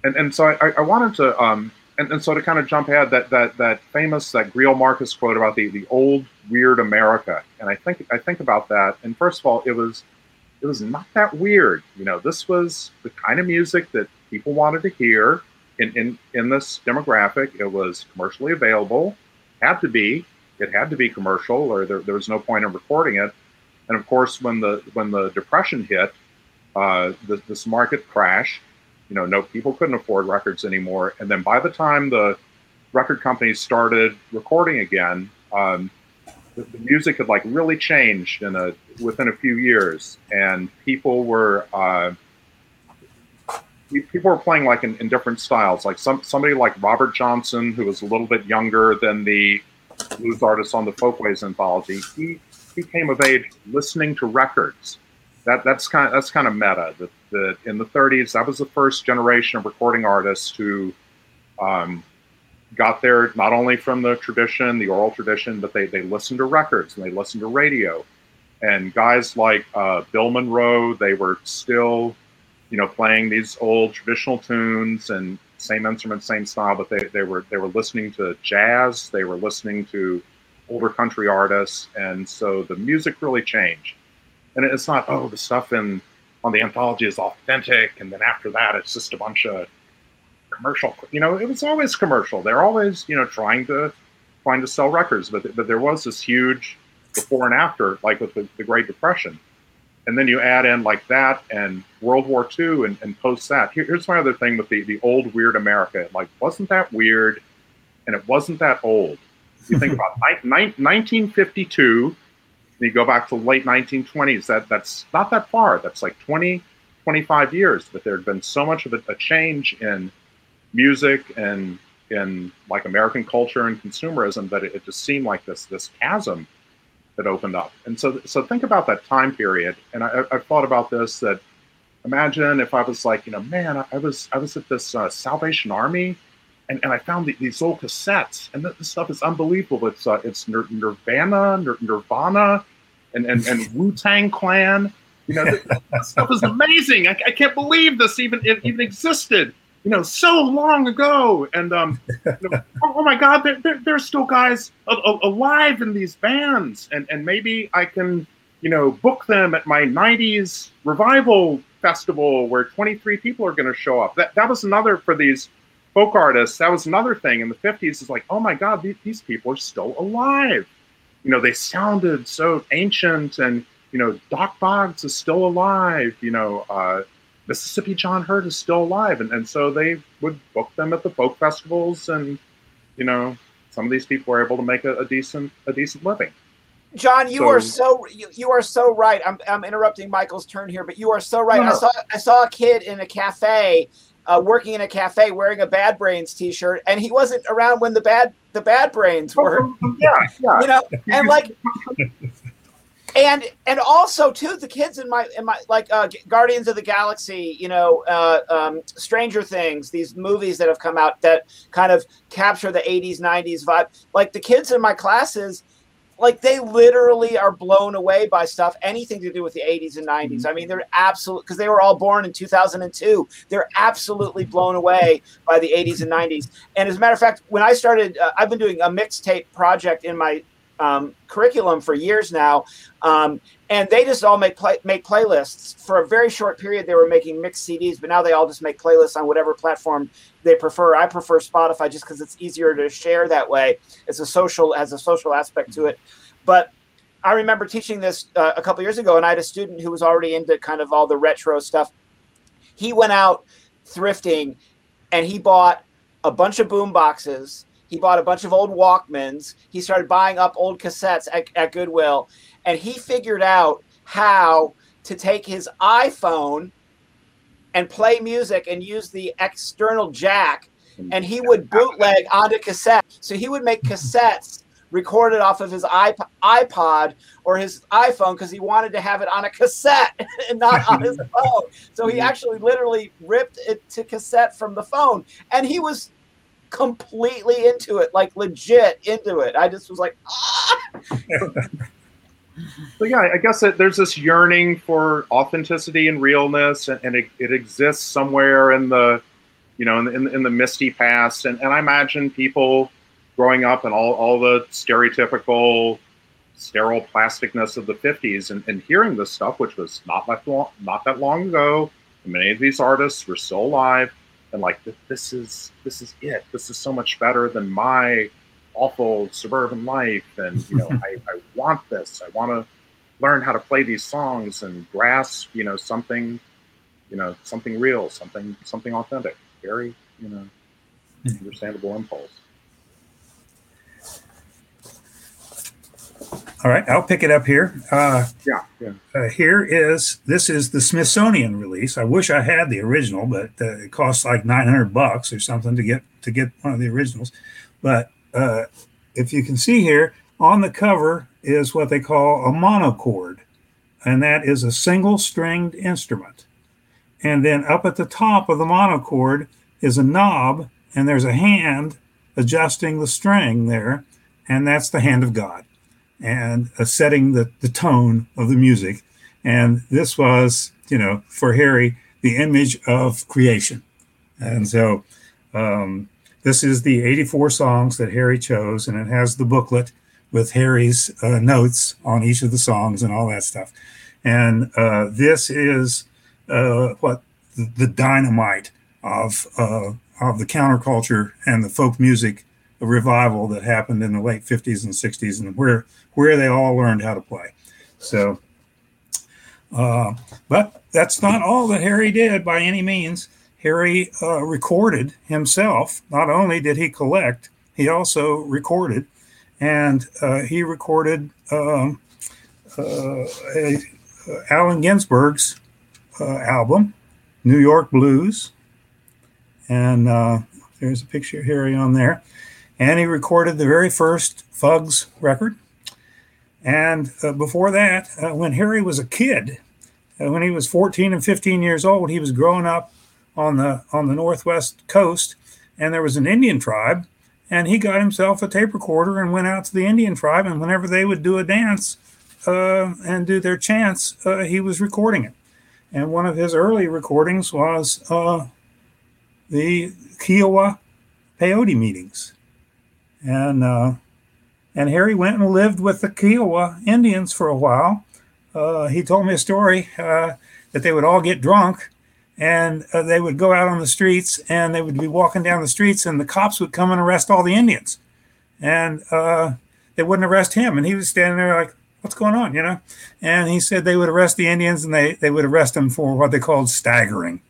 Speaker 3: And and so I, I wanted to um, and, and so to kind of jump ahead, that that that famous that Greil Marcus quote about the the old weird America, and I think I think about that. And first of all, it was it was not that weird. You know, this was the kind of music that people wanted to hear in in in this demographic. It was commercially available, had to be. It had to be commercial, or there, there was no point in recording it. And of course, when the when the depression hit, uh, this market crashed you know, no people couldn't afford records anymore. And then by the time the record companies started recording again, um, the, the, music had like really changed in a within a few years, and people were uh, people were playing like in, in, different styles. Like some somebody like Robert Johnson, who was a little bit younger than the blues artists on the Folkways anthology, he he came of age listening to records. That that's kind of that's kind of meta. That that in the 30s, that was the first generation of recording artists who um, got there not only from the tradition, the oral tradition, but they, they listened to records and they listened to radio. And guys like uh, Bill Monroe, they were still, you know, playing these old traditional tunes and same instrument, same style, but they, they were they were listening to jazz, they were listening to older country artists, and so the music really changed. And it's not oh the stuff in on the anthology is authentic, and then after that, it's just a bunch of commercial. You know, it was always commercial. They're always you know trying to trying to sell records, but but there was this huge before and after, like with the, the Great Depression, and then you add in like that and World War II and, and post that. Here, here's my other thing with the the old weird America. Like, wasn't that weird? And it wasn't that old. You think about ni- ni- 1952 you go back to the late 1920s, that that's not that far. That's like 20, 25 years. But there had been so much of a, a change in music and in like American culture and consumerism that it, it, just seemed like this this chasm that opened up. And so so think about that time period. And I, I've thought about this that imagine if I was like, you know, man, I, was I was at this uh, Salvation Army, and, and I found the, these old cassettes, and this stuff is unbelievable. It's uh, it's Nir- Nirvana, Nir- Nirvana, and and, and Wu Tang Clan. You know, that, stuff is amazing. I, I, can't believe this even it even existed. You know, so long ago. And um, you know, oh, oh, my God, there, there, there's still guys alive in these bands, and and maybe I can you know book them at my '90s revival festival where 23 people are going to show up. That that was another for these folk artists. That was another thing in the 50s. Is like, oh my God, these, these people are still alive you know, they sounded so ancient and, you know, Dock Boggs is still alive, you know, uh, Mississippi John Hurt is still alive. And, and so they would book them at the folk festivals and, you know, some of these people were able to make a, a decent, a decent living.
Speaker 2: John, you so, are so you, you are so right. I'm, I'm interrupting Michael's turn here, but you are so right. No. I saw I saw a kid in a cafe, uh, working in a cafe, wearing a Bad Brains T-shirt, and he wasn't around when the bad the Bad Brains were.
Speaker 3: yeah, yeah.
Speaker 2: You know, and like, and and also too, the kids in my in my like uh, Guardians of the Galaxy, you know, uh, um, Stranger Things, these movies that have come out that kind of capture the '80s '90s vibe. Like the kids in my classes like they literally are blown away by stuff anything to do with the 80s and 90s mm-hmm. i mean they're absolute because they were all born in 2002 they're absolutely blown away by the 80s and 90s and as a matter of fact when i started uh, i've been doing a mixtape project in my um, curriculum for years now, um, and they just all make play, make playlists. For a very short period, they were making mixed CDs, but now they all just make playlists on whatever platform they prefer. I prefer Spotify just because it's easier to share that way. It's a social has a social aspect to it, but. I remember teaching this uh, a couple years ago, and I had a student who was already into kind of all the retro stuff. He went out thrifting, and he bought a bunch of boom boxes he bought a bunch of old Walkmans. He started buying up old cassettes at, at Goodwill, and he figured out how to take his iPhone and play music and use the external jack, and he would bootleg onto cassette. So he would make cassettes recorded off of his iPod or his iPhone because he wanted to have it on a cassette and not on his phone. So he mm-hmm. actually literally ripped it to cassette from the phone, and he was completely into it, like legit into it. I just was like, ah!
Speaker 3: yeah, I guess that there's this yearning for authenticity and realness, and, and it, it, exists somewhere in the, you know, in, in, in, the misty past. And, and I imagine people growing up and all, all the stereotypical, sterile plasticness of the 50s and, and hearing this stuff, which was not that long, not that long ago. Many of these artists were still alive and like this is this is it. This is so much better than my awful suburban life, and you know I, I want this. I want to learn how to play these songs and grasp you know something, you know something real, something something authentic. Very you know hmm. understandable impulse.
Speaker 1: All right, I'll pick it up here.
Speaker 3: Uh, yeah, yeah.
Speaker 1: Uh, here is this is the Smithsonian release. I wish I had the original, but uh, it costs like nine hundred bucks or something to get to get one of the originals. But uh, if you can see here on the cover is what they call a monochord, and that is a single stringed instrument. And then up at the top of the monochord is a knob, and there's a hand adjusting the string there, and that's the hand of God and setting the, the tone of the music. And this was, you know, for Harry, the image of creation. And so um, this is the 84 songs that Harry chose, and it has the booklet with Harry's uh, notes on each of the songs and all that stuff. And uh, this is uh, what the dynamite of uh, of the counterculture and the folk music revival that happened in the late 50s and 60s, and where where they all learned how to play. So, uh, but that's not all that Harry did by any means. Harry uh, recorded himself. Not only did he collect, he also recorded, and uh, he recorded um, uh, a, uh, Allen Ginsberg's uh, album, New York Blues, and there's a picture of Harry on there. And he recorded the very first Fugs record, and uh, before that, uh, when Harry was a kid, uh, when he was 14 and 15 years old, he was growing up on the on the northwest coast, and there was an Indian tribe, and he got himself a tape recorder and went out to the Indian tribe, and whenever they would do a dance uh, and do their chants, uh, he was recording it. And one of his early recordings was uh, the Kiowa peyote meetings, and and Harry went and lived with the Kiowa Indians for a while. Uh, he told me a story uh, that they would all get drunk and uh, they would go out on the streets and they would be walking down the streets and the cops would come and arrest all the Indians. And uh, they wouldn't arrest him. And he was standing there like, what's going on, you know? And he said they would arrest the Indians and they, they would arrest them for what they called staggering.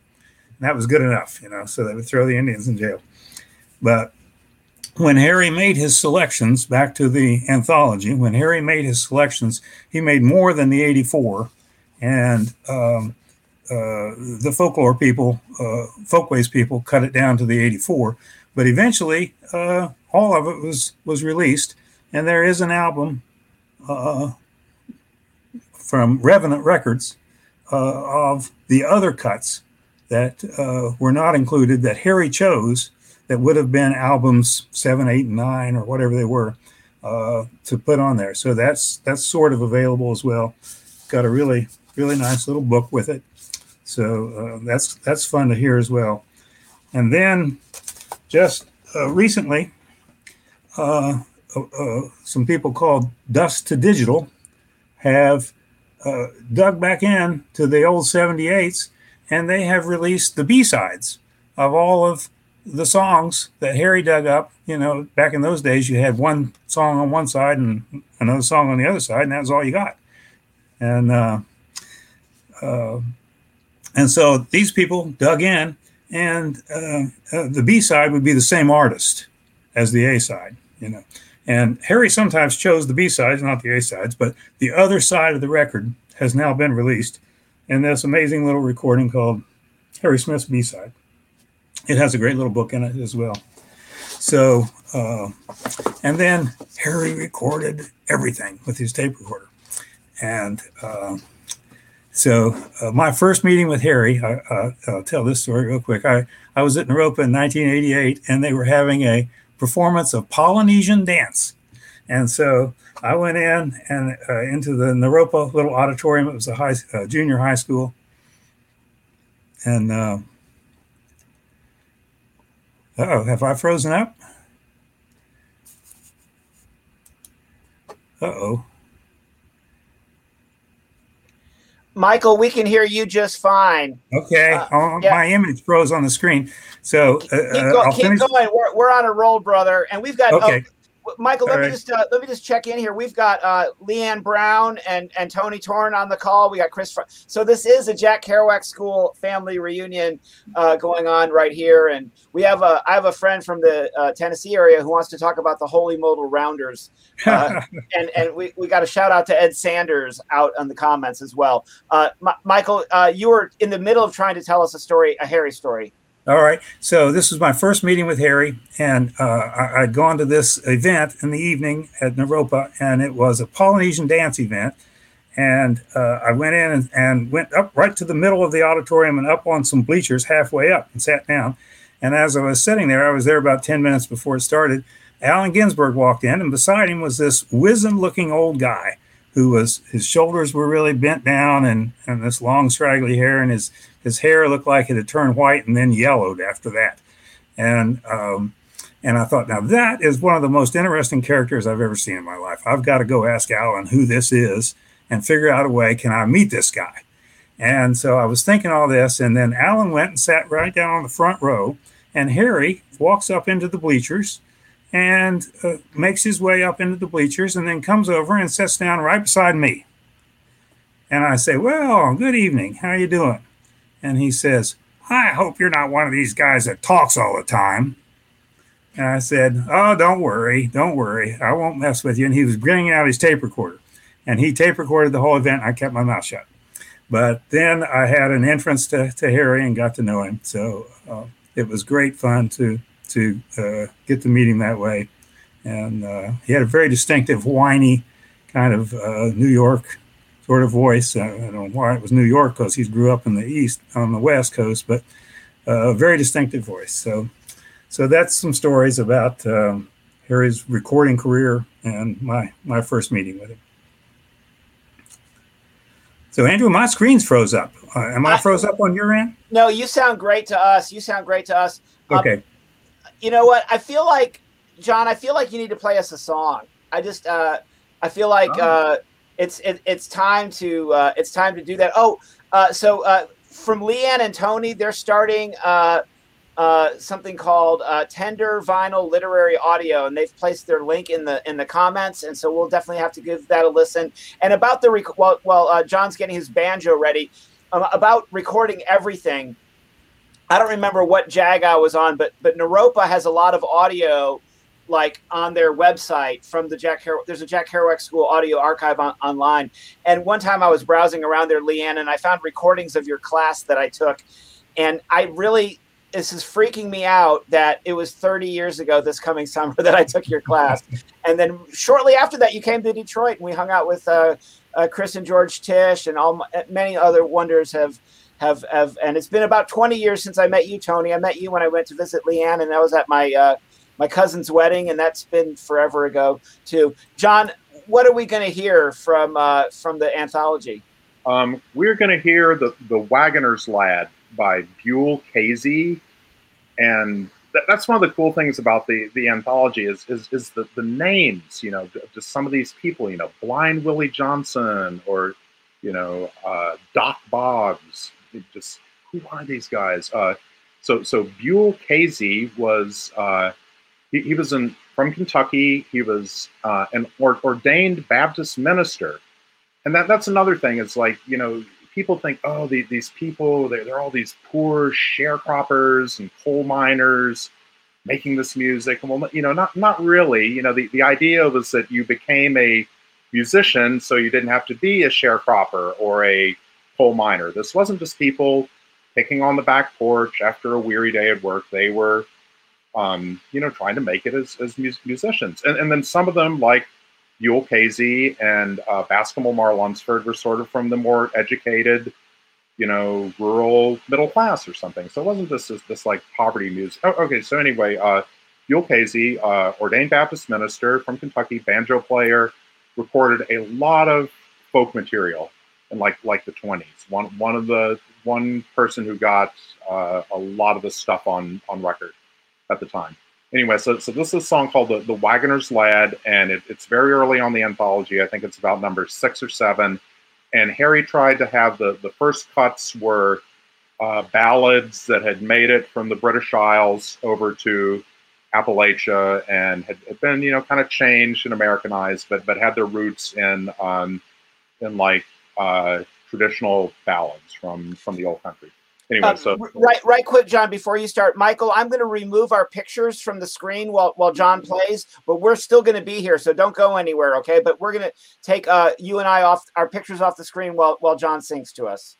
Speaker 1: And that was good enough, you know, so they would throw the Indians in jail. But when Harry made his selections back to the anthology, when Harry made his selections, he made more than the 84. And um, uh, the folklore people, uh, folkways people, cut it down to the 84. But eventually, uh, all of it was was released, and there is an album uh, from Revenant Records uh, of the other cuts that uh, were not included that Harry chose that would have been albums seven, eight, and nine, or whatever they were, uh, to put on there. So that's that's sort of available as well. Got a really really nice little book with it. So uh, that's that's fun to hear as well. And then just uh, recently, uh, uh, uh, some people called Dust to Digital have dug back in to the old 78s and they have released the B sides of all of the songs that Harry dug up, you know, back in those days, you had one song on one side and another song on the other side, and that was all you got. And uh, uh, and so these people dug in, and uh, uh the B side would be the same artist as the A side, you know. And Harry sometimes chose the B sides, not the A sides, but the other side of the record has now been released in this amazing little recording called Harry Smith's B side it has a great little book in it as well. So, uh, and then Harry recorded everything with his tape recorder. And uh, so, uh, my first meeting with Harry, I, will tell this story real quick. I, I was at Naropa in 1988, and they were having a performance of Polynesian dance. And so I went in and uh, into the Naropa little auditorium. It was a high, uh, junior high school. And uh, oh, have I frozen up? Uh oh.
Speaker 2: Michael, we can hear you just fine.
Speaker 1: Okay, uh, oh, yeah. my image froze on the screen. So uh, keep,
Speaker 2: go, keep going. We're, we're on a roll, brother, and we've got. Oh, okay. Oh, Michael, let me just uh, let me just check in here. We've got uh, Lee Ann Brown and and Tony Torn on the call. We got Chris. Fr- so this is a Jack Kerouac School family reunion uh, going on right here, and we have a I have a friend from the uh, Tennessee area who wants to talk about the Holy Modal Rounders, uh, and and we, we got a shout out to Ed Sanders out on the comments as well. Uh, M- Michael, you were in the middle of trying to tell us a story, a Harry story.
Speaker 1: All right. So this was my first meeting with Harry, and uh, I, had gone to this event in the evening at Naropa, and it was a Polynesian dance event. And uh, I went in and, and, went up right to the middle of the auditorium and up on some bleachers halfway up and sat down. And as I was sitting there, I was there about 10 minutes before it started. Allen Ginsberg walked in, and beside him was this wizened looking old guy who was his shoulders were really bent down and, and this long straggly hair and his his hair looked like it had turned white and then yellowed after that. And um, and I thought, now that is one of the most interesting characters I've ever seen in my life. I've got to go ask Allen who this is and figure out a way. Can I meet this guy? And so I was thinking all this, and then Allen went and sat right down on the front row, and Harry walks up into the bleachers and uh, makes his way up into the bleachers, and then comes over and sits down right beside me. And I say, "Well, good evening. How are you doing?" And he says, I hope you're not one of these guys that talks all the time. And I said, Oh, don't worry, don't worry. I won't mess with you. And he was bringing out his tape recorder. And he tape recorded the whole event. I kept my mouth shut. But then I had an entrance to, to Harry and got to know him. So uh, it was great fun to to uh, get to meet him that way. And uh, he had a very distinctive, whiny kind of uh, New York sort of voice. I don't know why it was New York because he grew up in the East on the West Coast, but uh, a very distinctive voice. So, so that's some stories about um, Harry's recording career and my my first meeting with him. So, Andrew, my screen's froze up. Uh, am I froze up on your end?
Speaker 2: No, you sound great to us. You sound great to us.
Speaker 1: Um, okay.
Speaker 2: You know what? I feel like, John. I feel like you need to play us a song. I just, uh, I feel like. Oh. Uh, it's it, it's time to uh, it's time to do that. Oh, uh, so uh, from Lee Ann and Tony, they're starting uh, uh, something called uh, Tender Vinyl Literary Audio, and they've placed their link in the in the comments, and so we'll definitely have to give that a listen. And about the rec- well, well, John's getting his banjo ready. Um, about recording everything. I don't remember what jag I was on, but but Naropa has a lot of audio like on their website from the Jack Kerouac. There's a Jack Kerouac School audio archive on, online. And one time I was browsing around there, Lee Ann, and I found recordings of your class that I took. And I really, this is freaking me out that it was 30 years ago this coming summer that I took your class. and then shortly after that, you came to Detroit and we hung out with uh, uh, Chris and George Tysh and all many other wonders have have have and it's been about 20 years since I met you, Tony. I met you when I went to visit Lee Ann, and that was at my uh, my cousin's wedding, and that's been forever ago too. John, what are we going to hear from uh, from the anthology?
Speaker 3: Um, we're going to hear the the Wagoner's Lad by Buell Kazee, and th- that's one of the cool things about the the anthology is is, is the, the names. You know, just some of these people. You know, Blind Willie Johnson or you know uh, Dock Boggs. It just who are these guys? Uh, so so Buell Kazee was. Uh, he, he was in, from Kentucky. He was uh, an or, ordained Baptist minister. And that, that's another thing. It's like, you know, people think, oh, the, these people, they're, they're all these poor sharecroppers and coal miners making this music. Well, you know, not, not really. You know, the, the idea was that you became a musician so you didn't have to be a sharecropper or a coal miner. This wasn't just people picking on the back porch after a weary day at work. They were um, you know, trying to make it as, as musicians. And, and then some of them, like Buell Kazee and uh, Bascom Lamar Lunsford, were sort of from the more educated, you know, rural middle class or something. So it wasn't just this, this like poverty music. Oh, okay, so anyway, uh, Buell Kazee, uh, ordained Baptist minister from Kentucky, banjo player, recorded a lot of folk material in like like the 20s. One one of the one person who got uh, a lot of the stuff on on record at the time. Anyway, so, so this is a song called The, the Wagoner's Lad, and it, it's very early on the anthology. I think it's about number six or seven. And Harry tried to have the, the first cuts were uh, ballads that had made it from the British Isles over to Appalachia and had, had, been, you know, kind of changed and Americanized, but but had their roots in um, in like uh, traditional ballads from from the old country anyway, um, so
Speaker 2: right, right, quick, John. Before you start, Michael, I'm going to remove our pictures from the screen while while John plays, but we're still going to be here, so don't go anywhere, okay? But we're going to take uh, you and I off our pictures off the screen while while John sings to us.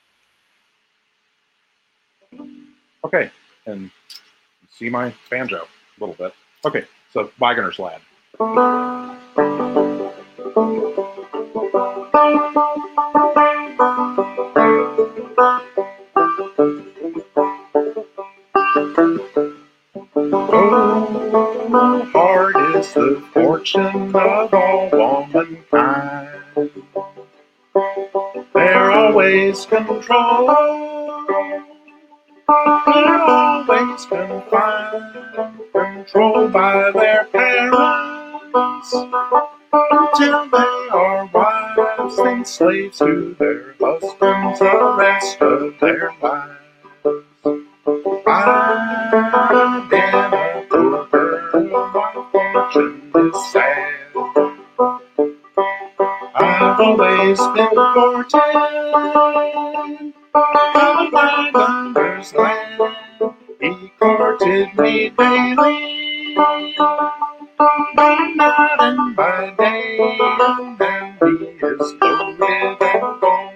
Speaker 3: Okay, and see my banjo a little bit. Okay, so Wagoner's Lad. Oh, heart is the fortune of all womankind. They're always controlled. They're always confined, controlled by their parents. Until they are wives and slaves to their husbands the rest of their lives. I've been a poor girl, fortune is sad. I've always been courted by my lover's land. He courted me daily, by night and by day, and he is loaded and going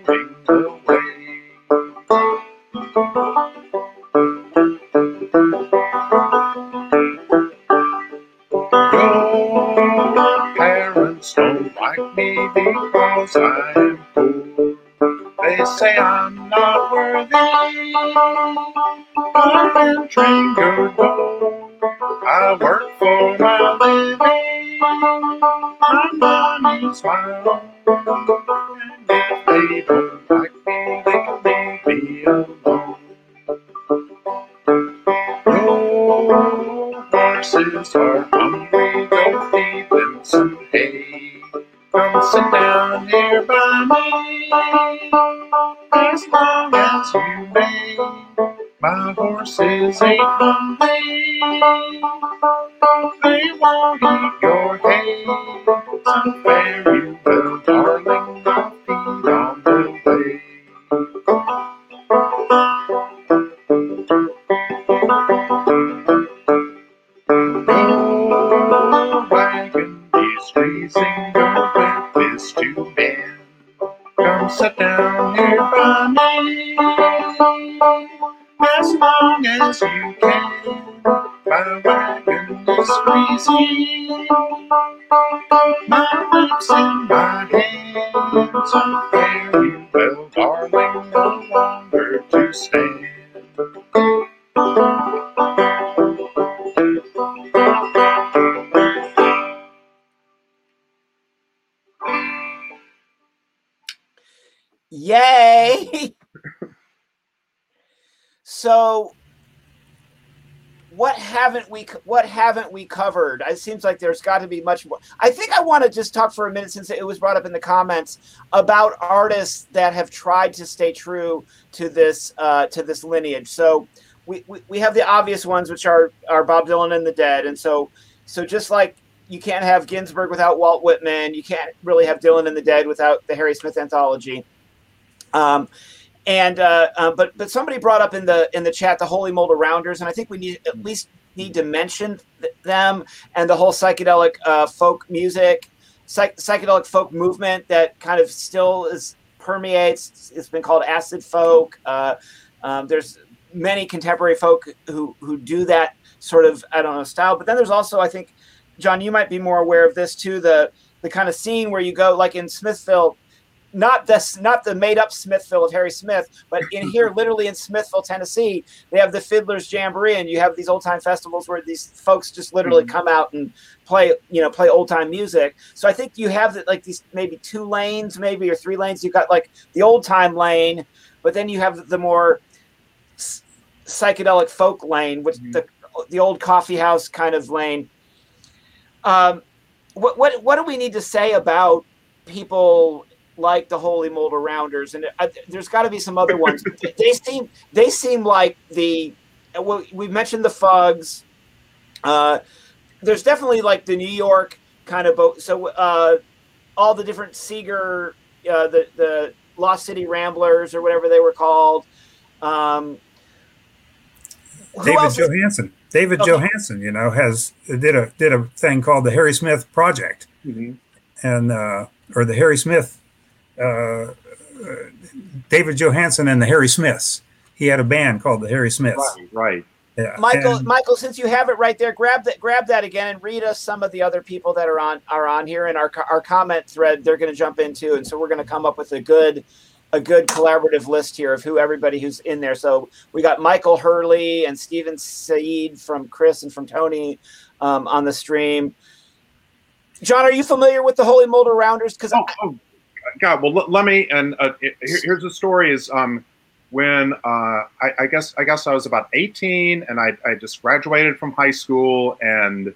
Speaker 3: because I am poor. They say I'm not worthy. I've been trained good door. I work for my living. My money's my own. Squeezing my in my hands. Well, darling, no longer to stand.
Speaker 2: Yay! so what haven't we what haven't we covered? It seems like there's got to be much more. I think I want to just talk for a minute since it was brought up in the comments about artists that have tried to stay true to this uh, to this lineage. So we, we, we have the obvious ones, which are are Bob Dylan and the Dead, and so so just like you can't have Ginsberg without Walt Whitman, you can't really have Dylan and the Dead without the Harry Smith anthology. Um, and uh, uh, but but somebody brought up in the in the chat the Holy Modal Rounders, and I think we need at least need to mention th- them and the whole psychedelic uh, folk music, psych- psychedelic folk movement that kind of still is permeates. It's been called acid folk. Uh, um, there's many contemporary folk who who do that sort of I don't know style, but then there's also I think John, you might be more aware of this too. The the kind of scene where you go like in Smithville not this not the made up Smithville of Harry Smith, but in here, literally in Smithville, Tennessee, they have the Fiddlers Jamboree, and you have these old time festivals where these folks just literally come out and play, you know, play old time music. So I think you have like these maybe two lanes, maybe or three lanes. You've got like the old time lane, but then you have the more psychedelic folk lane, which mm-hmm. the the old coffee house kind of lane. Um, what what what do we need to say about people like the Holy Modal Rounders, and uh, there's got to be some other ones. they seem they seem like the well, we mentioned the Fugs. Uh, there's definitely like the New York kind of boat. So uh, all the different Seeger, uh, the the Lost City Ramblers or whatever they were called. Um,
Speaker 1: David Johansen. David okay. Johansen, you know, has did a did a thing called the Harry Smith Project, mm-hmm. and uh, or the Harry Smith uh, David Johansen and the Harry Smiths. He had a band called the Harry Smiths.
Speaker 3: Right. right.
Speaker 2: Yeah. Michael, and, Michael, since you have it right there, grab that, grab that again, and read us some of the other people that are on are on here in our our comment thread. They're going to jump into, and so we're going to come up with a good a good collaborative list here of who everybody who's in there. So we got Michael Hurley and Stephen Said from Chris and from Tony um, on the stream. John, are you familiar with the Holy Modal Rounders? Because
Speaker 3: oh, oh, God, well, let, me. And uh, here, here's the story: is um, when uh, I, I, guess I guess I was about 18, and I, I just graduated from high school, and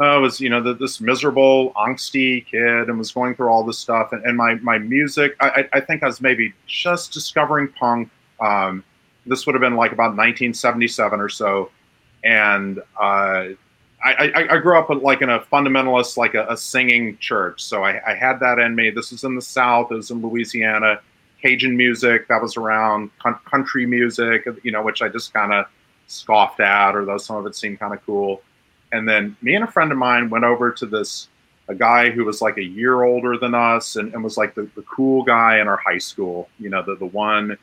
Speaker 3: uh, I was you know the, this miserable, angsty kid, and was going through all this stuff, and, and my my music. I, I think I was maybe just discovering punk. Um, this would have been like about 1977 or so, and uh, I, I, grew up like in a fundamentalist, like a, a singing church. So I, I, had that in me. This is in the South. It was in Louisiana. Cajun music that was around, country music, you know, which I just kind of scoffed at, or though some of it seemed kind of cool. And then me and a friend of mine went over to this a guy who was like a year older than us and, and was like the, the cool guy in our high school, you know, the, the one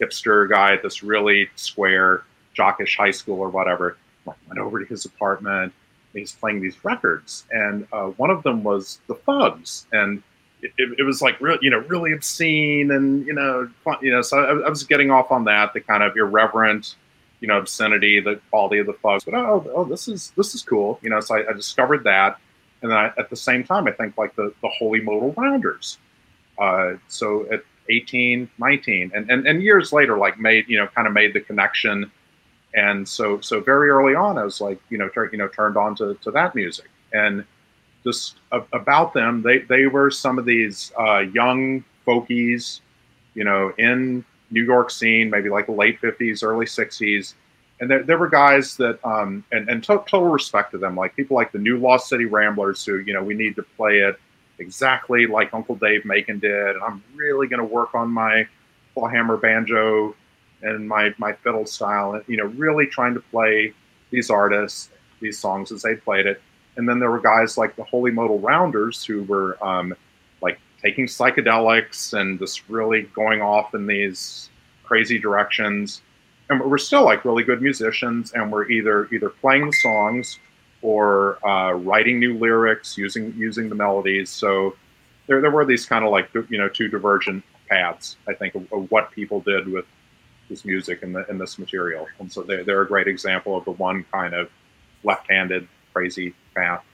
Speaker 3: hipster guy at this really square jockish high school or whatever went over to his apartment. And he's playing these records, and uh, one of them was the Fugs, and it, it, it, was like real, you know, really obscene, and you know, fun, you know. So I, I, was getting off on that, the kind of irreverent, you know, obscenity, the quality of the Fugs. But oh, oh, this is this is cool, you know. So I, I discovered that, and then I, at the same time, I think like the the Holy Modal Rounders. Uh, so at 18, 19, and, and and years later, like made you know, kind of made the connection and so so very early on i was like you know tur- you know turned on to, to that music. And just a- about them they they were some of these uh, young folkies you know in new york scene maybe like the late 50s early 60s and there, there were guys that um, and, and to- total respect to them like people like the new lost city ramblers who you know we need to play it exactly like uncle dave macon did. And i'm really going to work on my hammer banjo and my my fiddle style, you know, really trying to play these artists, these songs as they played it. and then there were guys like the Holy Modal Rounders who were um, like taking psychedelics and just really going off in these crazy directions. And we're still like really good musicians, and we're either either playing the songs or uh, writing new lyrics using using the melodies. So there there were these kind of like you know two divergent paths. I think of, of what people did with this music and, the, and this material, and so they they're a great example of the one kind of left-handed crazy path.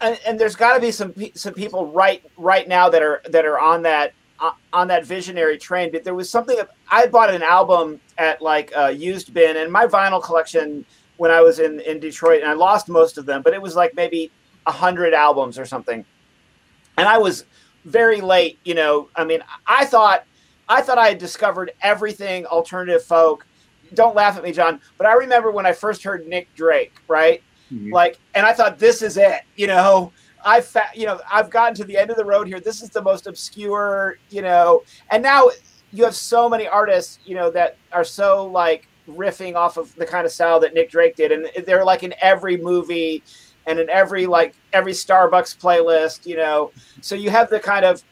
Speaker 2: And, and there's got to be some some people right right now that are that are on that uh, on that visionary train. But there was something that I bought an album at like a used bin, and my vinyl collection when I was in in Detroit, and I lost most of them, but it was like maybe a hundred albums or something. And I was very late. You know, I mean, I thought I thought I had discovered everything alternative folk. Don't laugh at me, John, but I remember when I first heard Nick Drake, right? Mm-hmm. Like, and I thought this is it. You know, I fa- you know I've gotten to the end of the road here. This is the most obscure, you know, and now you have so many artists, you know, that are so like riffing off of the kind of style that Nick Drake did, and they're like in every movie and in every like every Starbucks playlist, you know. So you have the kind of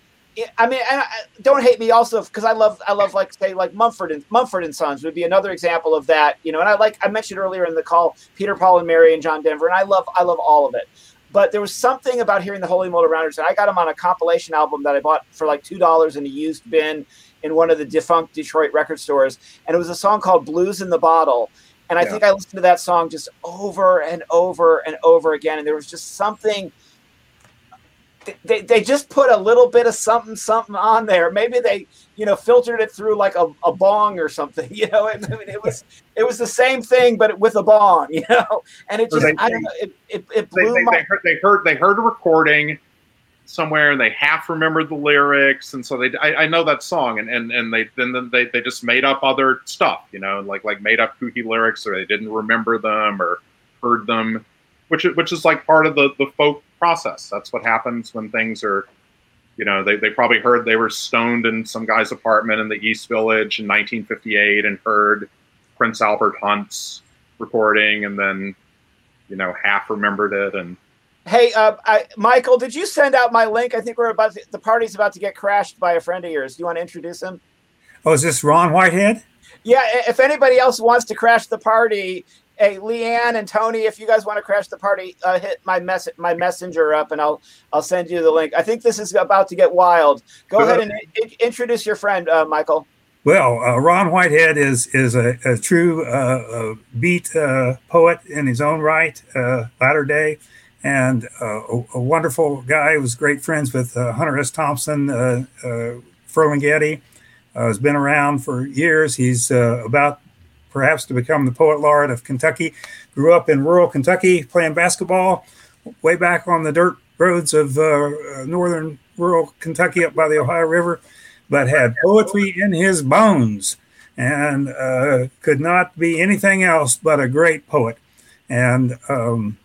Speaker 2: I mean, and I, don't hate me also because I love I love like say like Mumford and Mumford and Sons would be another example of that, you know. And I like I mentioned earlier in the call Peter Paul and Mary and John Denver, and I love I love all of it. But there was something about hearing the Holy Modal Rounders, and I got them on a compilation album that I bought for like two dollars in a used bin in one of the defunct Detroit record stores, and it was a song called "Blues in the Bottle." And I yeah. think I listened to that song just over and over and over again, and there was just something they, they just put a little bit of something something on there. Maybe they you know filtered it through like a, a bong or something. You know, I mean, it was it was the same thing but with a bong. You know, and it just they, I don't know it it, it blew
Speaker 3: they,
Speaker 2: my.
Speaker 3: They heard, they heard they heard a recording somewhere and they half remembered the lyrics and so they I, I, know that song and and, and they then they, they just made up other stuff you know like like made up kooky lyrics or they didn't remember them or heard them which which is like part of the the folk process. That's what happens when things are, you know, they, they probably heard they were stoned in some guy's apartment in the East Village in 1958 and heard Prince Albert Hunt's recording and then, you know, half remembered it and.
Speaker 2: Hey, uh, I, Michael, did you send out my link? I think we're about to, the party's about to get crashed by a friend of yours. Do you want to introduce him?
Speaker 1: Oh, is this Ron Whitehead?
Speaker 2: Yeah, if anybody else wants to crash the party, hey lee ann and tony if you guys want to crash the party uh, hit my mess my messenger up and i'll i'll send you the link. I think this is about to get wild. Go ahead and I- introduce your friend uh, michael.
Speaker 1: Well uh, ron whitehead is is a, a true uh, beat uh, poet in his own right uh, latter day. And a, a, wonderful guy. Was great friends with hunter s. Thompson uh, Ferlinghetti, has been around for years. He's about perhaps to become the poet laureate of Kentucky. Grew up in rural Kentucky playing basketball way back on the dirt roads of uh, northern rural Kentucky up by the Ohio River, but had poetry in his bones and uh, could not be anything else but a great poet. And um,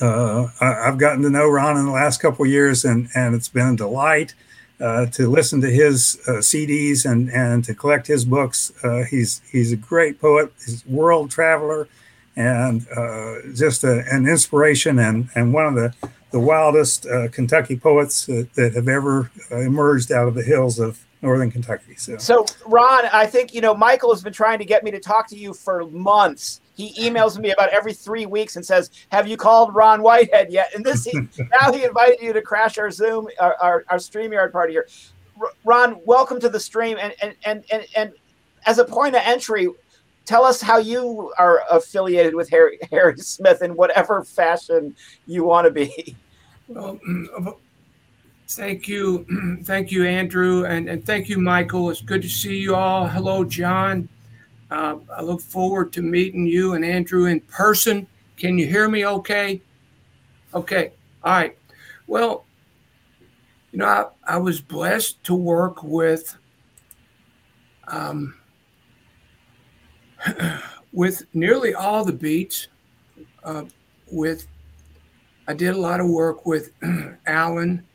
Speaker 1: uh, I've gotten to know Ron in the last couple years, and, and it's been a delight uh, to listen to his uh, CDs and and to collect his books. Uh, he's he's a great poet. He's a world traveler, and uh, just a, an inspiration and and one of the the wildest uh, Kentucky poets that, that have ever emerged out of the hills of northern Kentucky. So,
Speaker 2: so Ron, I think you know Michael has been trying to get me to talk to you for months he emails me about every three weeks and says, "Have you called Ron Whitehead yet?" And this he, now he invited you to crash our Zoom our our, our Streamyard party here. Ron, welcome to the stream, and and and and, and as a point of entry, tell us how you are affiliated with Harry, Harry Smith in whatever fashion you want to be.
Speaker 4: Well, thank you, thank you, Andrew, and, and thank you, Michael. It's good to see you all. Hello, John. Uh, I look forward to meeting you and Andrew in person. Can you hear me okay? Okay. All right. Well, you know, I, I was blessed to work with um, with nearly all the beats. Uh, with I did a lot of work with Allen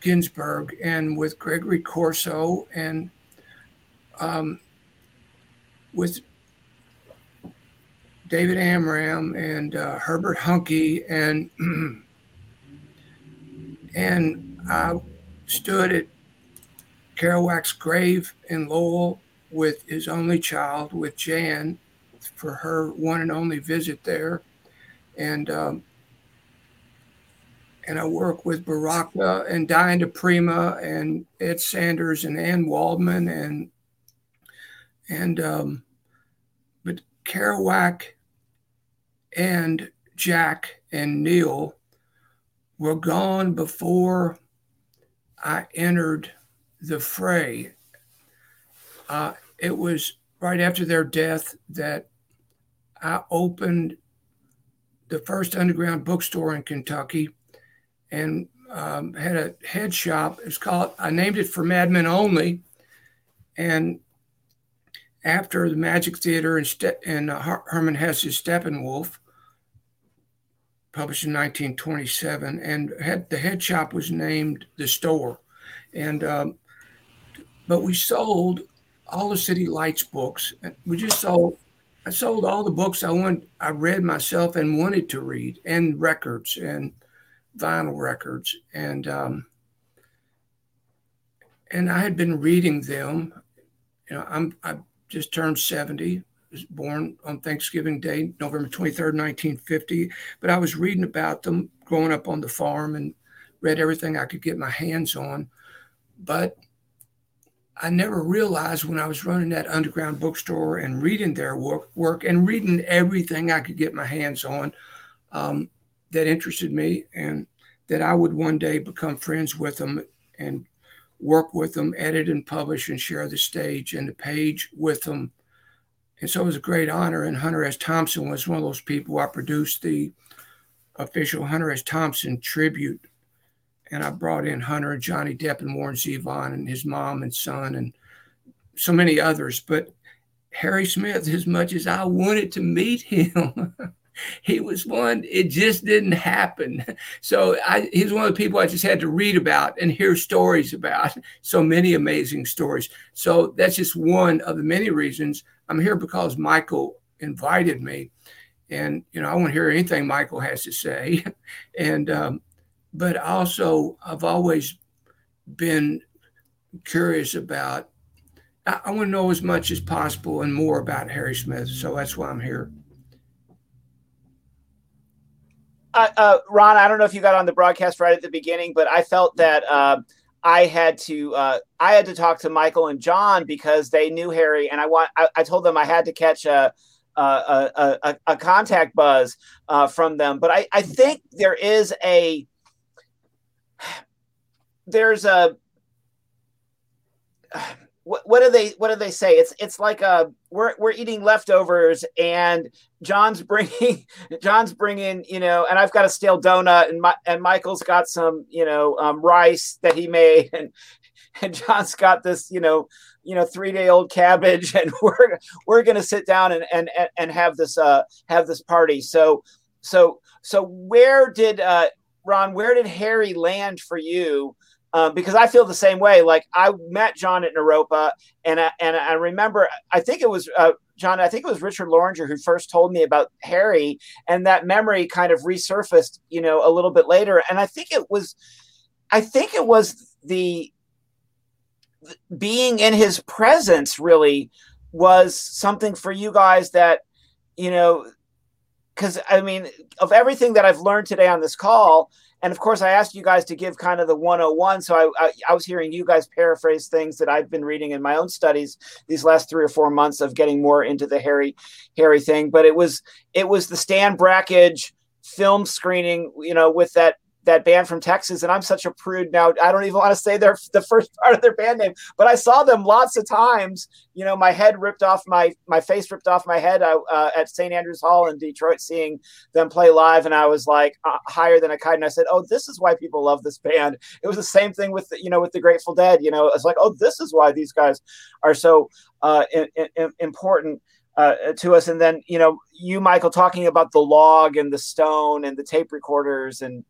Speaker 4: Ginsberg and with Gregory Corso and um, with David Amram and uh, Herbert Huncke and and I stood at Kerouac's grave in Lowell with his only child, with Jan, for her one and only visit there, and um, and I work with Baraka and Diane Prima and Ed Sanders and Anne Waldman and and um, but Kerouac and Jack and Neal were gone before I entered the fray. Uh, it was right after their death that I opened the first underground bookstore in Kentucky and um, had a head shop. It's called, I named it for Madmen Only. And after the Magic Theater and, Ste- and uh, Hermann Hesse's Steppenwolf, published in 1927, and had, the head shop was named the store. And um, but we sold all the City Lights books. We just sold. I sold all the books I want. I read myself and wanted to read, and records and vinyl records, and um, and I had been reading them. You know, I'm I just turned 70. Was born on Thanksgiving Day, November 23rd, 1950. But I was reading about them growing up on the farm and read everything I could get my hands on. But I never realized when I was running that underground bookstore and reading their work, work and reading everything I could get my hands on um, that interested me, and that I would one day become friends with them and work with them, edit and publish and share the stage and the page with them. And so it was a great honor. And Hunter S. Thompson was one of those people I produced the official Hunter S. Thompson tribute and I brought in Hunter Johnny Depp and Warren Zevon and his mom and son and so many others. But Harry Smith, as much as I wanted to meet him, he was one. It just didn't happen. So I, he's one of the people I just had to read about and hear stories about. So many amazing stories. So that's just one of the many reasons I'm here because Michael invited me, and you know I want to hear anything Michael has to say, and um, but also I've always been curious about. I, I want to know as much as possible and more about Harry Smith, so that's why I'm here.
Speaker 2: Uh, uh, Ron, I don't know if you got on the broadcast right at the beginning, but I felt that uh, I had to uh, I had to talk to Michael and John because they knew Harry, and I want I, I told them I had to catch a a, a, a contact buzz uh, from them. But I, I think there is a there's a what, what do they what do they say? It's it's like a we're we're eating leftovers and john's bringing john's bringing you know and i've got a stale donut and my and michael's got some you know um, rice that he made and and john's got this you know you know three day old cabbage and we're we're gonna sit down and and and have this uh have this party. So so so where did uh ron where did harry land for you um, because I feel the same way. Like I met John at Naropa, and I, and I remember I think it was uh, John. I think it was Richard Loringer who first told me about Harry, and that memory kind of resurfaced, you know, a little bit later. And I think it was, I think it was the being in his presence really was something for you guys that you know because i mean of everything that i've learned today on this call and of course, I asked you guys to give kind of the 101. So I, I, I, was hearing you guys paraphrase things that I've been reading in my own studies these last three or four months of getting more into the Harry Harry thing. But it was it was the Stan Brakhage film screening, you know, with that that band from Texas, and I'm such a prude now. I don't even want to say their the first part of their band name, but I saw them lots of times. You know, my head ripped off my my face ripped off my head uh, uh, at St. Andrews Hall in Detroit, seeing them play live, and I was like uh, higher than a kite. And I said, "Oh, this is why people love this band." It was the same thing with the, you know with the Grateful Dead. You know, it's like, "Oh, this is why these guys are so uh, in, in, important." uh, to us. And then, you know, you, Michael, talking about the log and the stone and the tape recorders and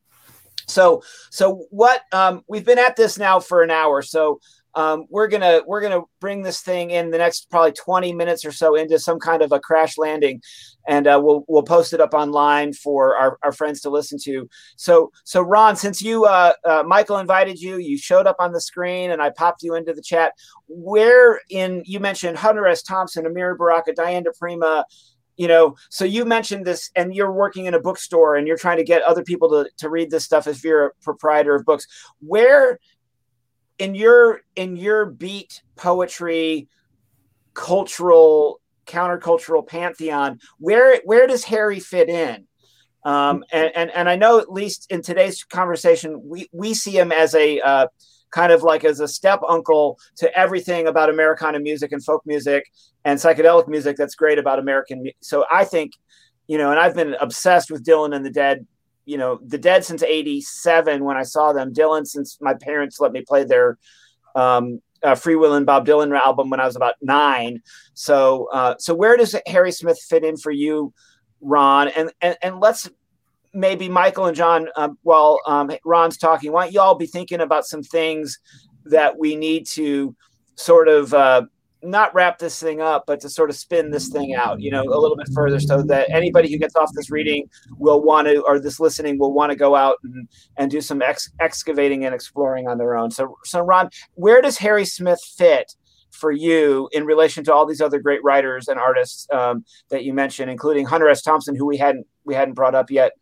Speaker 2: so so what um, we've been at this now for an hour so um, we're gonna we're gonna bring this thing in the next probably 20 minutes or so into some kind of a crash landing, and uh, we'll we'll post it up online for our, our friends to listen to. So so Ron, since you uh, uh, Michael invited you, you showed up on the screen, and I popped you into the chat. Where in you mentioned Hunter S. Thompson, Amiri Baraka, Diane Prima, you know so you mentioned this and you're working in a bookstore and you're trying to get other people to, to read this stuff as if you're a proprietor of books. Where in your in your beat poetry cultural countercultural pantheon where where does harry fit in? Um, and, and and i know at least in today's conversation we we see him as a uh, kind of like as a step uncle to everything about Americana music and folk music and psychedelic music that's great about American. So I think, you know, and I've been obsessed with Dylan and the Dead. You know, the Dead since '87 when I saw them. Dylan since my parents let me play their um, uh, Freewheelin' Bob Dylan album when I was about nine. So, uh, so where does Harry Smith fit in for you, Ron? And and, and let's maybe Michael and John, um, while um, Ron's talking, why don't y'all be thinking about some things that we need to sort of uh, not wrap this thing up, but to sort of spin this thing out, you know, a little bit further so that anybody who gets off this reading will want to, or this listening will want to go out and, and do some ex- excavating and exploring on their own. So, so Ron, where does Harry Smith fit for you in relation to all these other great writers and artists um, that you mentioned, including Hunter S. Thompson, who we hadn't we hadn't brought up yet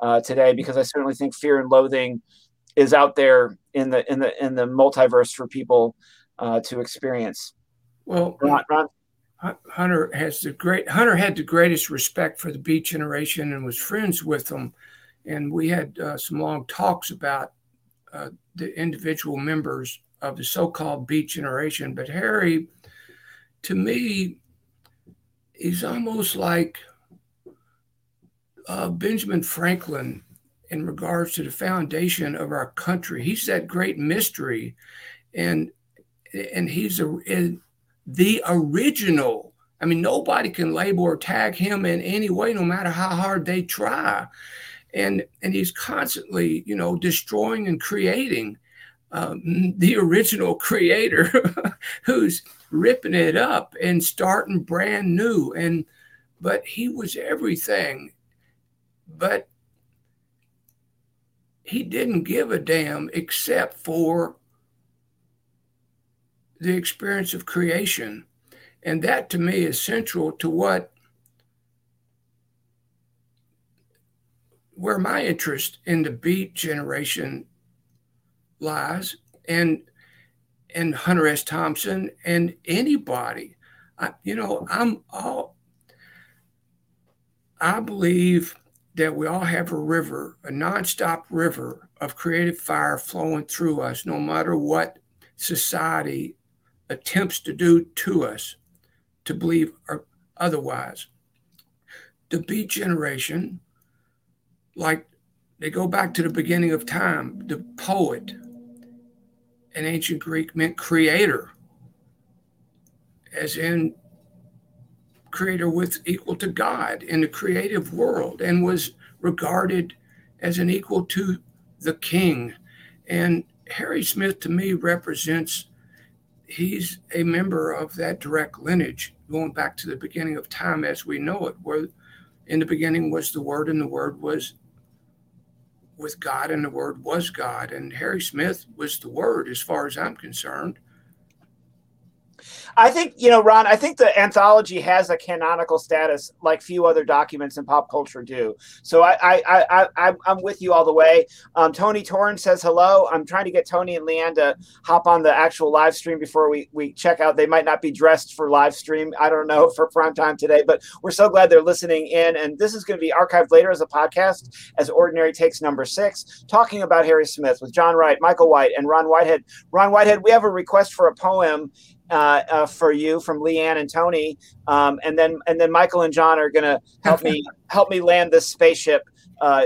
Speaker 2: uh, today, because I certainly think Fear and Loathing is out there in the in the in the multiverse for people uh, to experience.
Speaker 4: Well, Ron, Ron? Hunter has the great Hunter had the greatest respect for the Beat Generation and was friends with them, and we had uh, some long talks about uh, the individual members of the so-called Beat Generation. But Harry, to me, is almost like uh, Benjamin Franklin in regards to the foundation of our country. He's that great mystery, and and he's a, the original. I mean, nobody can label or tag him in any way, no matter how hard they try. And and he's constantly, you know, destroying and creating um, the original creator who's ripping it up and starting brand new. And but he was everything. But he didn't give a damn except for the experience of creation. And that to me is central to what where my interest in the beat generation lies and and Hunter S. Thompson and anybody. I, you know, I'm all I believe that we all have a river, a nonstop river of creative fire flowing through us, no matter what society attempts to do to us to believe or otherwise. The beat generation, like they go back to the beginning of time, the poet in ancient Greek meant creator, as in creator with equal to God in the creative world, and was regarded as an equal to the king. And Harry Smith to me represents he's a member of that direct lineage going back to the beginning of time as we know it, where in the beginning was the word and the word was with God, and the Word was God. And Harry Smith was the Word, as far as I'm concerned.
Speaker 2: I think you know, Ron. I think the anthology has a canonical status like few other documents in pop culture do. So I, I, I, I am with you all the way. Um, Tony Torrance says hello. I'm trying to get Tony and Lee Ann to hop on the actual live stream before we we check out. They might not be dressed for live stream. I don't know for prime time today, but we're so glad they're listening in. And this is going to be archived later as a podcast as Ordinary Takes number six, talking about Harry Smith with John Wright, Michael White, and Ron Whitehead. Ron Whitehead, we have a request for a poem uh, uh, for you from Lee Ann and Tony, um, and then and then Michael and John are going to help me help me land this spaceship uh,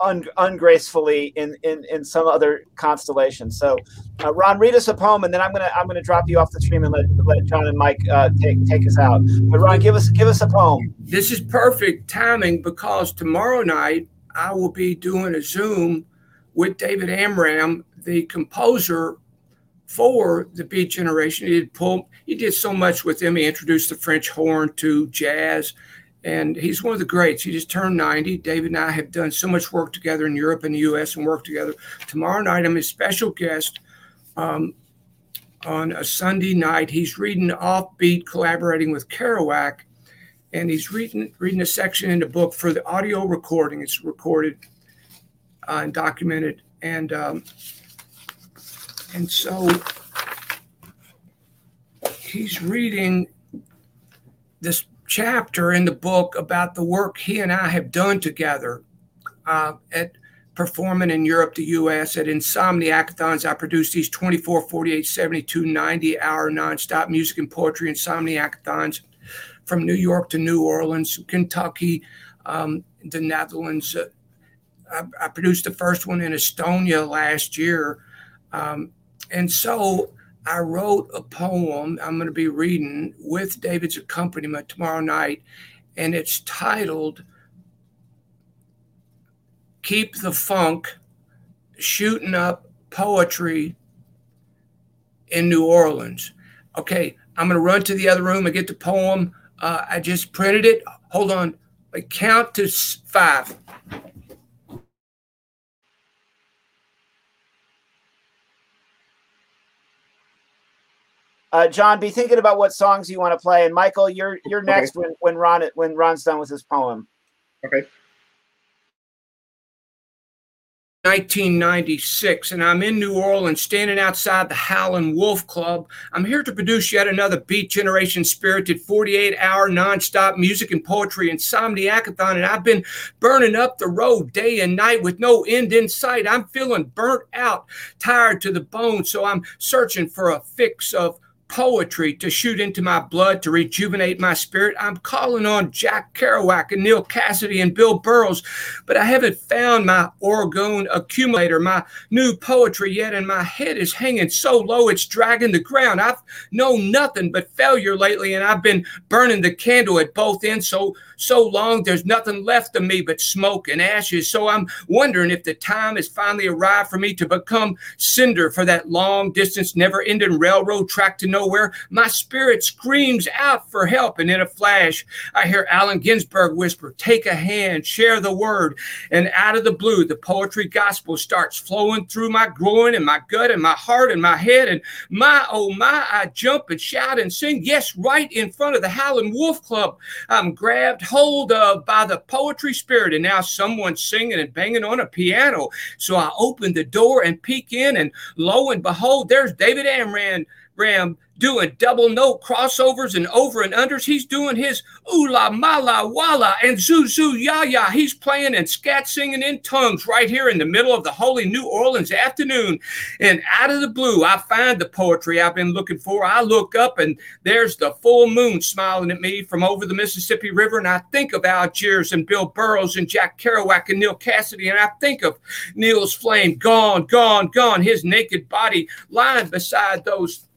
Speaker 2: un- ungracefully in, in in some other constellation. So, uh, Ron, read us a poem, and then I'm gonna I'm gonna drop you off the stream and let, let John and Mike uh, take take us out. But Ron, give us give us a poem.
Speaker 4: This is perfect timing because tomorrow night I will be doing a Zoom with David Amram, the composer for the Beat Generation. He did pull, he did so much with them. He introduced the French horn to jazz, and he's one of the greats. He just turned 90. David and I have done so much work together in Europe and the U.S. and worked together. Tomorrow night, I'm his special guest. Um, on a Sunday night, he's reading Offbeat, collaborating with Kerouac, and he's reading reading a section in the book for the audio recording. It's recorded uh, and documented, and um, and so he's reading this chapter in the book about the work he and I have done together uh, at performing in Europe, the US at Insomniacathons. I produced these 24, 48, 72, 90 hour nonstop music and poetry Insomniacathons from New York to New Orleans, Kentucky, um, the Netherlands. Uh, I, I, produced the first one in Estonia last year. Um, and so I wrote a poem I'm going to be reading with David's accompaniment tomorrow night, and it's titled Keep the Funk Shooting Up Poetry in New Orleans. Okay, I'm going to run to the other room and get the poem. Uh, I just printed it. Hold on. I count to five.
Speaker 2: Uh, John, be thinking about what songs you want to play, and Michael, you're you're next okay. when when Ron when Ron's done with his poem.
Speaker 3: Okay.
Speaker 4: 1996, and I'm in New Orleans standing outside the Howlin' Wolf Club. I'm here to produce yet another Beat Generation spirited 48 hour nonstop music and poetry insomniacathon, and I've been burning up the road day and night with no end in sight. I'm feeling burnt out, tired to the bone, so I'm searching for a fix of poetry to shoot into my blood to rejuvenate my spirit. I'm calling on Jack Kerouac and Neal Cassady and Bill Burroughs, but I haven't found my orgone accumulator, my new poetry yet, and my head is hanging so low it's dragging the ground. I've known nothing but failure lately, and I've been burning the candle at both ends so so long there's nothing left of me but smoke and ashes. So I'm wondering if the time has finally arrived for me to become cinder for that long distance, never ending railroad track to know nowhere. My spirit screams out for help. And in a flash, I hear Allen Ginsberg whisper, Take a hand, share the word. And out of the blue, the poetry gospel starts flowing through my groin and my gut and my heart and my head. And my, oh my, I jump and shout and sing. Yes, right in front of the Howlin' Wolf Club. I'm grabbed hold of by the poetry spirit. And now someone's singing and banging on a piano. So I open the door and peek in, and lo and behold, there's David Amram Ram doing double note crossovers and over and unders. He's doing his ooh la mala wala and zuzu ya ya. He's playing and scat singing in tongues right here in the middle of the holy New Orleans afternoon. And out of the blue, I find the poetry I've been looking for. I look up and there's the full moon smiling at me from over the Mississippi River. And I think of Algiers and Bill Burroughs and Jack Kerouac and Neal Cassady. And I think of Neal's flame gone, gone, gone, his naked body lying beside those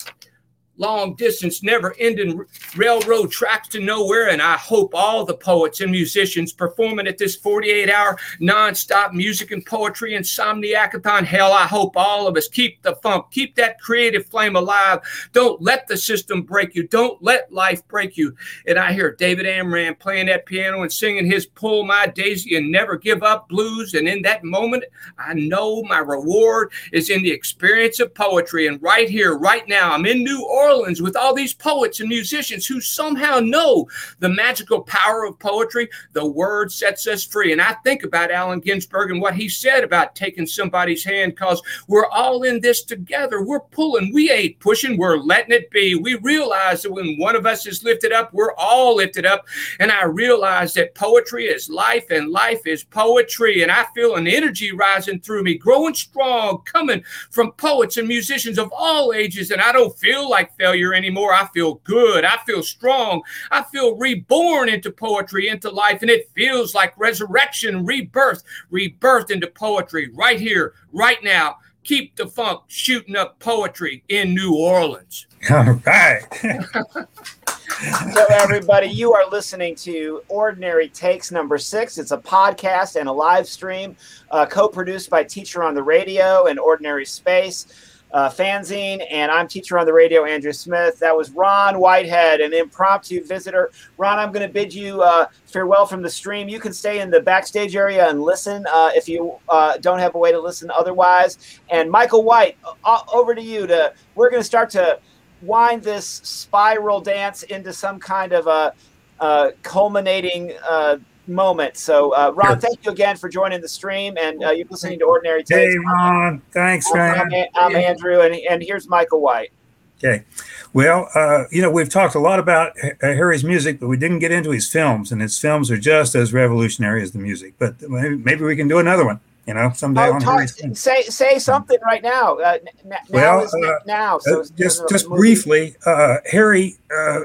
Speaker 4: long distance, never ending railroad tracks to nowhere. And I hope all the poets and musicians performing at this 48 hour nonstop music and poetry insomniacathon. Hell, I hope all of us keep the funk, keep that creative flame alive. Don't let the system break you. Don't let life break you. And I hear David Amram playing that piano and singing his Pull My Daisy and Never Give Up blues. And in that moment, I know my reward is in the experience of poetry. And right here, right now, I'm in New Orleans. Orleans with all these poets and musicians who somehow know the magical power of poetry. The word sets us free. And I think about Allen Ginsberg and what he said about taking somebody's hand because we're all in this together. We're pulling, we ain't pushing, we're letting it be. We realize that when one of us is lifted up, we're all lifted up. And I realize that poetry is life and life is poetry. And I feel an energy rising through me, growing strong, coming from poets and musicians of all ages. And I don't feel like failure anymore. I feel good. I feel strong. I feel reborn into poetry, into life. And it feels like resurrection, rebirth, rebirth into poetry right here, right now. Keep the funk shooting up poetry in New Orleans.
Speaker 1: All right.
Speaker 2: so, everybody, you are listening to Ordinary Takes number six. It's a podcast and a live stream uh, co produced by Teacher on the Radio and Ordinary Space. Uh, fanzine, and I'm teacher on the radio, Andrew Smith. That was Ron Whitehead, an impromptu visitor. Ron, I'm going to bid you uh, farewell from the stream. You can stay in the backstage area and listen uh, if you uh, don't have a way to listen otherwise. And Michael White, uh, over to you. To we're going to start to wind this spiral dance into some kind of a uh, culminating moment. So, uh, Ron, sure. thank you again for joining the stream, and uh, you're listening to Ordinary Takes.
Speaker 1: Hey, Ron, thanks,
Speaker 2: man. I'm, I'm Andrew, and, and here's Michael White.
Speaker 1: Okay. Well, uh, you know, we've talked a lot about Harry's music, but we didn't get into his films, and his films are just as revolutionary as the music. But maybe, maybe we can do another one, you know, someday oh, on talk,
Speaker 2: Say say something right now. Uh, now well, uh, now. So
Speaker 1: uh, just just briefly, uh, Harry uh,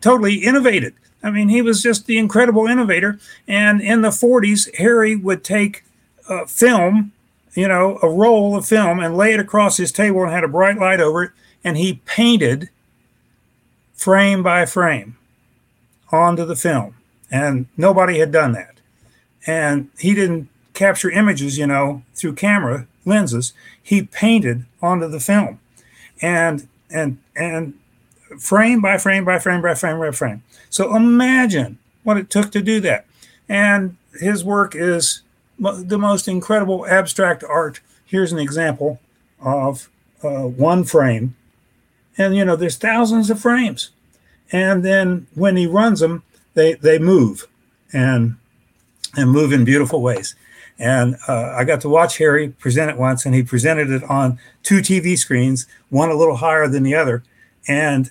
Speaker 1: totally innovated I mean, he was just the incredible innovator. And in the 40s, Harry would take a film, you know, a roll of film and lay it across his table and had a bright light over it. And he painted frame by frame onto the film. And nobody had done that. And he didn't capture images, you know, through camera lenses. He painted onto the film. And, and, and, frame by frame by frame by frame by frame. So imagine what it took to do that. And his work is the most incredible abstract art. Here's an example of uh, one frame. And, you know, there's thousands of frames. And then when he runs them, they, they move and, and move in beautiful ways. And uh, I got to watch Harry present it once, and he presented it on two TV screens, one a little higher than the other and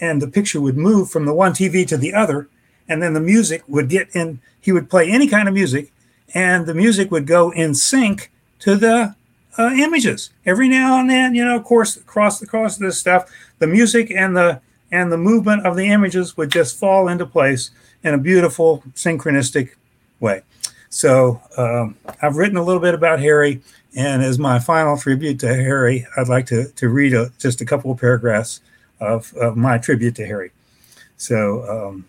Speaker 1: and the picture would move from the one TV to the other, and then the music would get in. He would play any kind of music, and the music would go in sync to the uh, images. Every now and then, you know, of course, across the course of this stuff, the music and the and the movement of the images would just fall into place in a beautiful synchronistic way. So um, I've written a little bit about Harry, and as my final tribute to Harry, I'd like to to read a, just a couple of paragraphs of, of my tribute to Harry. So, um,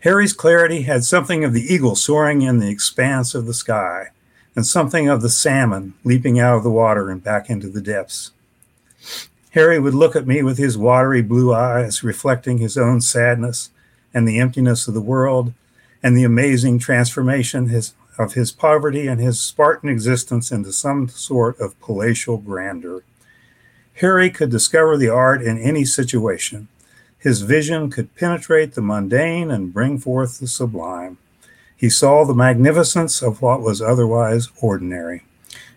Speaker 1: Harry's clarity had something of the eagle soaring in the expanse of the sky, and something of the salmon leaping out of the water and back into the depths. Harry would look at me with his watery blue eyes, reflecting his own sadness and the emptiness of the world and the amazing transformation his, of his poverty and his Spartan existence into some sort of palatial grandeur. Harry could discover the art in any situation. His vision could penetrate the mundane and bring forth the sublime. He saw the magnificence of what was otherwise ordinary.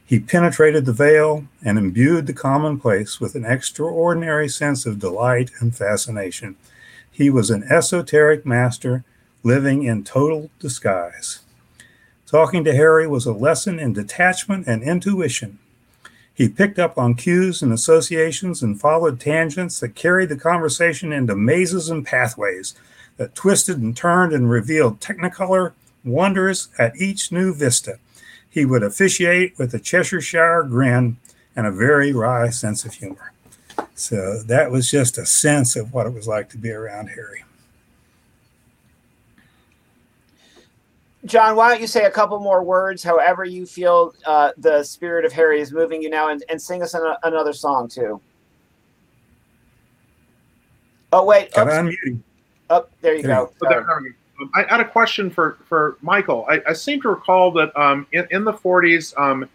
Speaker 1: He penetrated the veil and imbued the commonplace with an extraordinary sense of delight and fascination. He was an esoteric master living in total disguise. Talking to Harry was a lesson in detachment and intuition. He picked up on cues and associations and followed tangents that carried the conversation into mazes and pathways that twisted and turned and revealed technicolor wonders at each new vista. He would officiate with a Cheshire grin and a very wry sense of humor. So that was just a sense of what it was like to be around Harry.
Speaker 2: John, why don't you say a couple more words, however you feel uh, the spirit of Harry is moving you now, and, and sing us an, another song too. Oh wait,
Speaker 1: Got unmuting.
Speaker 2: Oh, there you go.
Speaker 3: I had a question for for Michael. I, I seem to recall that um, in, in the 40s, um,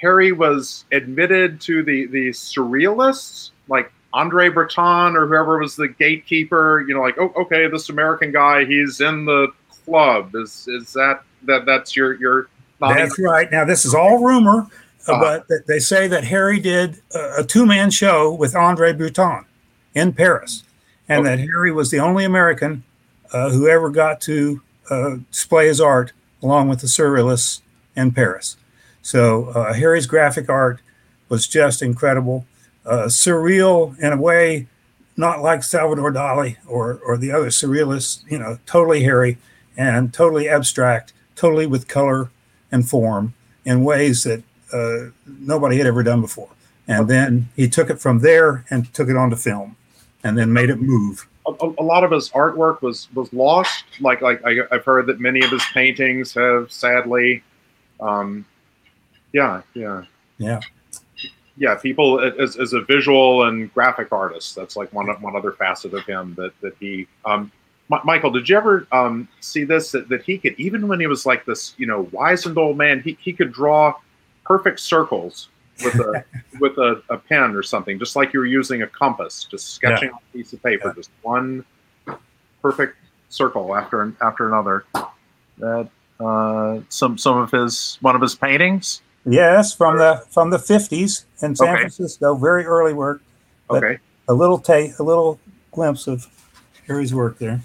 Speaker 3: Harry was admitted to the the surrealists, like Andre Breton or whoever was the gatekeeper. You know, like oh, okay, this American guy, he's in the club. Is is that that that's your your?
Speaker 1: That's right. Now this is all rumor, uh, uh-huh. but they say that Harry did a, a two man show with Andre Breton in Paris, and okay. that Harry was the only American uh, who ever got to uh, display his art along with the surrealists in Paris. So uh, Harry's graphic art was just incredible, uh, surreal in a way not like Salvador Dali or or the other surrealists. You know, totally Harry and totally abstract, totally with color and form in ways that uh, nobody had ever done before. And then he took it from there and took it onto film, and then made it move.
Speaker 3: A, a lot of his artwork was was lost. Like like I, have heard that many of his paintings have sadly, um, yeah, yeah,
Speaker 1: yeah.
Speaker 3: yeah, people as, as a visual and graphic artist. That's like one one other facet of him that that he. Um, Michael, did you ever um, see this? That, that he could even when he was like this, you know, wizened old man, he he could draw perfect circles with a with a, a, pen or something, just like you were using a compass, just sketching yeah. on a piece of paper, yeah. just one perfect circle after after another. That uh, some some of his one of his paintings.
Speaker 1: Yes, from the from the fifties in San okay. Francisco, very early work.
Speaker 3: Okay,
Speaker 1: a little taste, a little glimpse of Harry's work there.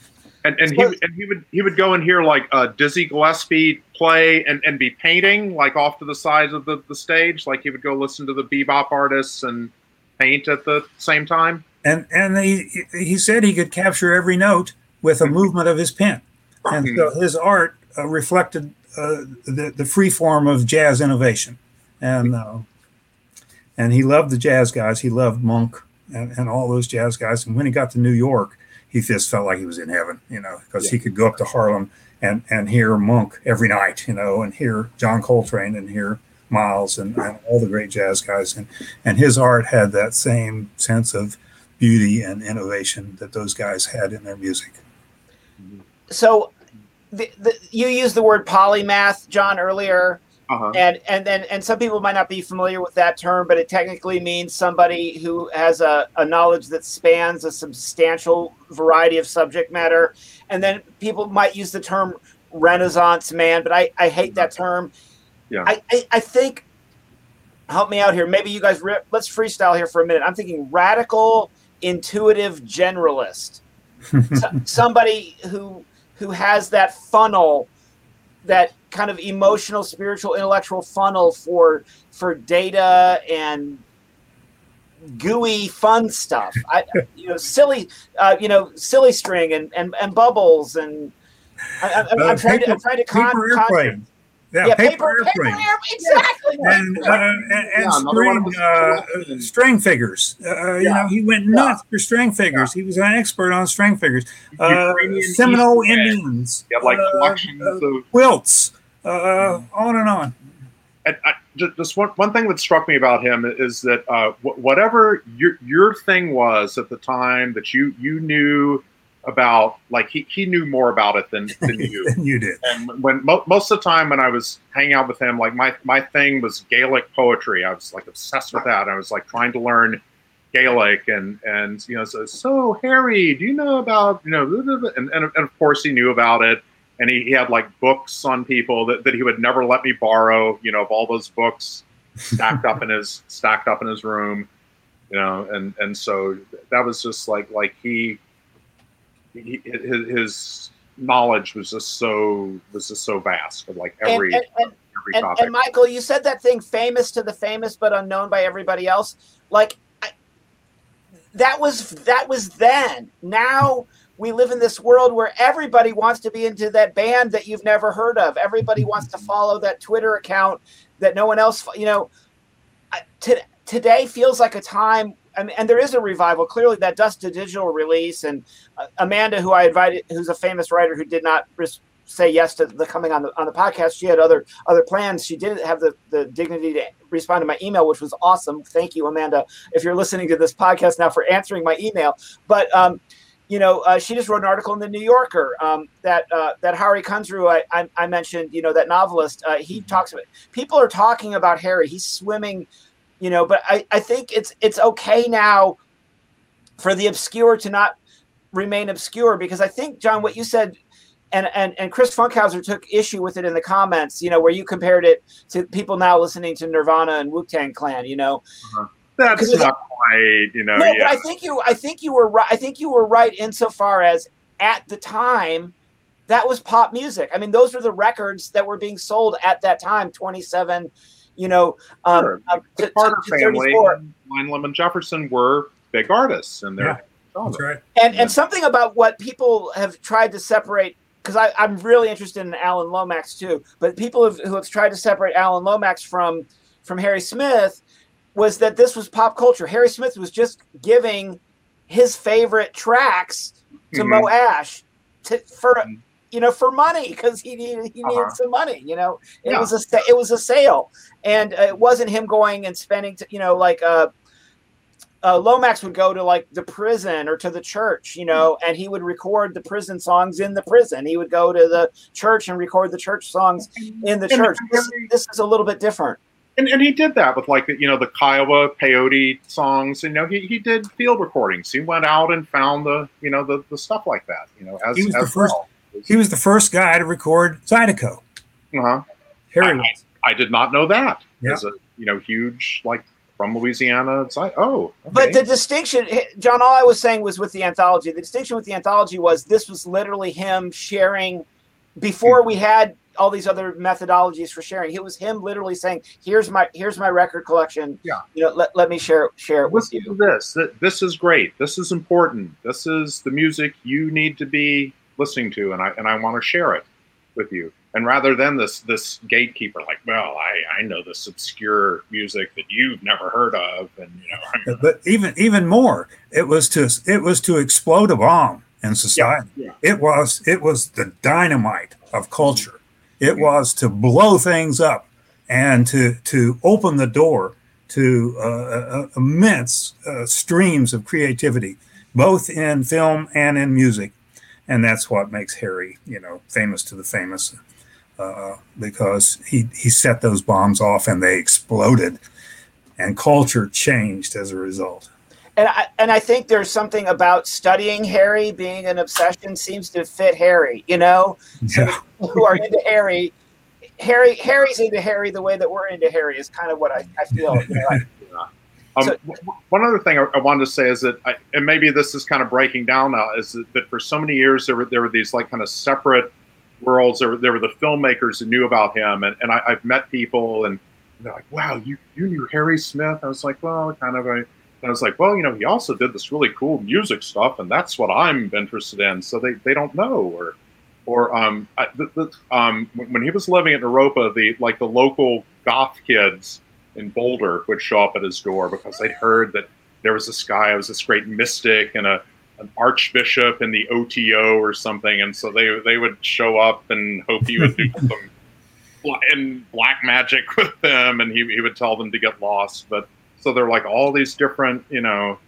Speaker 3: And, and he and he would he would go and hear like uh, Dizzy Gillespie play and, and be painting like off to the sides of the, the stage. Like he would go listen to the bebop artists and paint at the same time.
Speaker 1: And and he he said he could capture every note with a mm-hmm. movement of his pen, and so his art uh, reflected uh, the the free form of jazz innovation, and uh, and he loved the jazz guys. He loved Monk and, and all those jazz guys. And when he got to New York he just felt like he was in heaven, you know, because yeah. he could go up to Harlem and and hear Monk every night, you know, and hear John Coltrane and hear Miles and, and, all the great jazz guys, and and his art had that same sense of beauty and innovation that those guys had in their music.
Speaker 2: So, the, the, you used the word polymath, John, earlier. Uh-huh. And and then and some people might not be familiar with that term, but it technically means somebody who has a, a knowledge that spans a substantial variety of subject matter. And then people might use the term Renaissance man, but I, I hate that term.
Speaker 3: Yeah.
Speaker 2: I, I, I think help me out here. Maybe you guys re- let's freestyle here for a minute. I'm thinking radical, intuitive generalist. so, somebody who who has that funnel that kind of emotional, spiritual, intellectual funnel for for data and gooey fun stuff. I, you know, silly, uh, you know, silly string and, and, and bubbles and I, am uh, trying to I'm trying to con-
Speaker 1: con-
Speaker 2: yeah, yeah, paper, paper airplane. Paper, exactly.
Speaker 1: And, uh, and, and yeah, string, uh, string figures. Uh, yeah. You know, he went nuts for string figures. He was an expert on string figures. Uh, Seminole Indians.
Speaker 3: Yeah, like uh, collections of
Speaker 1: quilts. Uh, on and on.
Speaker 3: And I, just one, one thing that struck me about him is that whatever your your thing was at the time that you you knew about like he, he knew more about it than, than you.
Speaker 1: Than you did.
Speaker 3: And when mo- most of the time when i was hanging out with him like my my thing was gaelic poetry. I was like obsessed with that. I was like trying to learn gaelic and and you know so, so harry do you know about you know and, and, and of course he knew about it and he, he had like books on people that, that he would never let me borrow you know of all those books stacked up in his stacked up in his room you know and and so that was just like like he he, his, his, knowledge was just so was just so vast of like every
Speaker 2: and, and, every and, topic. And Michael, you said that thing famous to the famous but unknown by everybody else. Like I, that was that was then. Now we live in this world where everybody wants to be into that band that you've never heard of. Everybody wants to follow that Twitter account that no one else. You know, to, today feels like a time and, and there is a revival. Clearly, that Dust to Digital release, and uh, Amanda, who I invited, who's a famous writer who did not res- say yes to the coming on the on the podcast. She had other other plans. She didn't have the the dignity to respond to my email, which was awesome. Thank you, Amanda, if you're listening to this podcast now for answering my email. But um, you know, uh, she just wrote an article in the New Yorker um, that uh, that Hari Kunzru I, I, I, mentioned. You know, that novelist. Uh, he mm-hmm. talks about people are talking about Harry. He's swimming you know but i i think it's it's okay now for the obscure to not remain obscure because i think john what you said and and and chris funkhouser took issue with it in the comments you know where you compared it to people now listening to nirvana and wu-tang clan you know
Speaker 3: uh-huh. That's not quite you know no,
Speaker 2: yeah. but i think you i think you were right i think you were right insofar as at the time that was pop music i mean those were the records that were being sold at that time 27 you know, um, sure.
Speaker 3: uh, the Carter family, Blind Lemon Jefferson were big artists, and they're
Speaker 1: yeah, that's right.
Speaker 2: And yeah. and something about what people have tried to separate because I'm really interested in Alan Lomax too, but people have, who have tried to separate Alan Lomax from from Harry Smith was that this was pop culture. Harry Smith was just giving his favorite tracks to mm-hmm. Moe Asch to, for mm-hmm. you know, for money because he needed he needed
Speaker 3: Uh-huh.
Speaker 2: some money. You know, it
Speaker 3: Yeah.
Speaker 2: was a it was a sale, and uh, it wasn't him going and spending. To, you know, like uh, uh, Lomax would go to like the prison or to the church, you know, and he would record the prison songs in the prison. He would go to the church and record the church songs in the church. This, this is a little bit different.
Speaker 3: And, and he did that with like the, you know the Kiowa peyote songs. You know he, he did field recordings. He went out and found the you know the, the stuff like that. You know as,
Speaker 1: He was the first-
Speaker 3: well.
Speaker 1: He was the first guy to record Zydeco.
Speaker 3: Uh-huh.
Speaker 1: Harry
Speaker 3: I-
Speaker 1: was.
Speaker 3: I did not know that.
Speaker 1: Yeah.
Speaker 3: As a you know huge like from Louisiana. It's like oh,
Speaker 2: But the distinction, John, all I was saying was with the anthology. The distinction with the anthology was this was literally him sharing before we had all these other methodologies for sharing. It was him literally saying, "Here's my here's my record collection.
Speaker 3: Yeah.
Speaker 2: you know, let, let me share share it with you."
Speaker 3: to this. This is great. This is important. This is the music you need to be listening to, and I and I want to share it with you. And rather than this this gatekeeper, like, well, I I know this obscure music that you've never heard of, and you know, I'm,
Speaker 1: But even even more, it was to it was to explode a bomb in society.
Speaker 3: yeah.
Speaker 1: It was it was the dynamite of culture. It was to blow things up and to to open the door to uh, uh, immense uh, streams of creativity, both in film and in music, and that's what makes Harry, you know, famous to the famous, uh, because he he set those bombs off and they exploded, and culture changed as a result.
Speaker 2: And I and I think there's something about studying Harry being an obsession seems to fit Harry. You know,
Speaker 1: Yeah.
Speaker 2: who are into Harry. Harry Harry's into Harry the way that we're into Harry is kind of what I, I feel. You know, I-
Speaker 3: Um,
Speaker 2: So-
Speaker 3: one other thing I, I wanted to say is that, I, and maybe this is kind of breaking down now, is that, that for so many years there were there were these like kind of separate worlds. There were, there were the filmmakers who knew about him, and, and I, I've met people, and they're like, "Wow, you you knew Harry Smith?" I was like, "Well, kind of." I, I was like, "Well, you know, he also did this really cool music stuff, and that's what I'm interested in." So they, they don't know, or or um, I, the, the, um, when, he was living in Naropa, the like the local goth kids in Boulder would show up at his door because they'd heard that there was this guy, who was this great mystic and a an archbishop in the OTO or something, and so they they would show up and hope he would do some in black magic with them, and he he would tell them to get lost. But so they're like all these different, you know,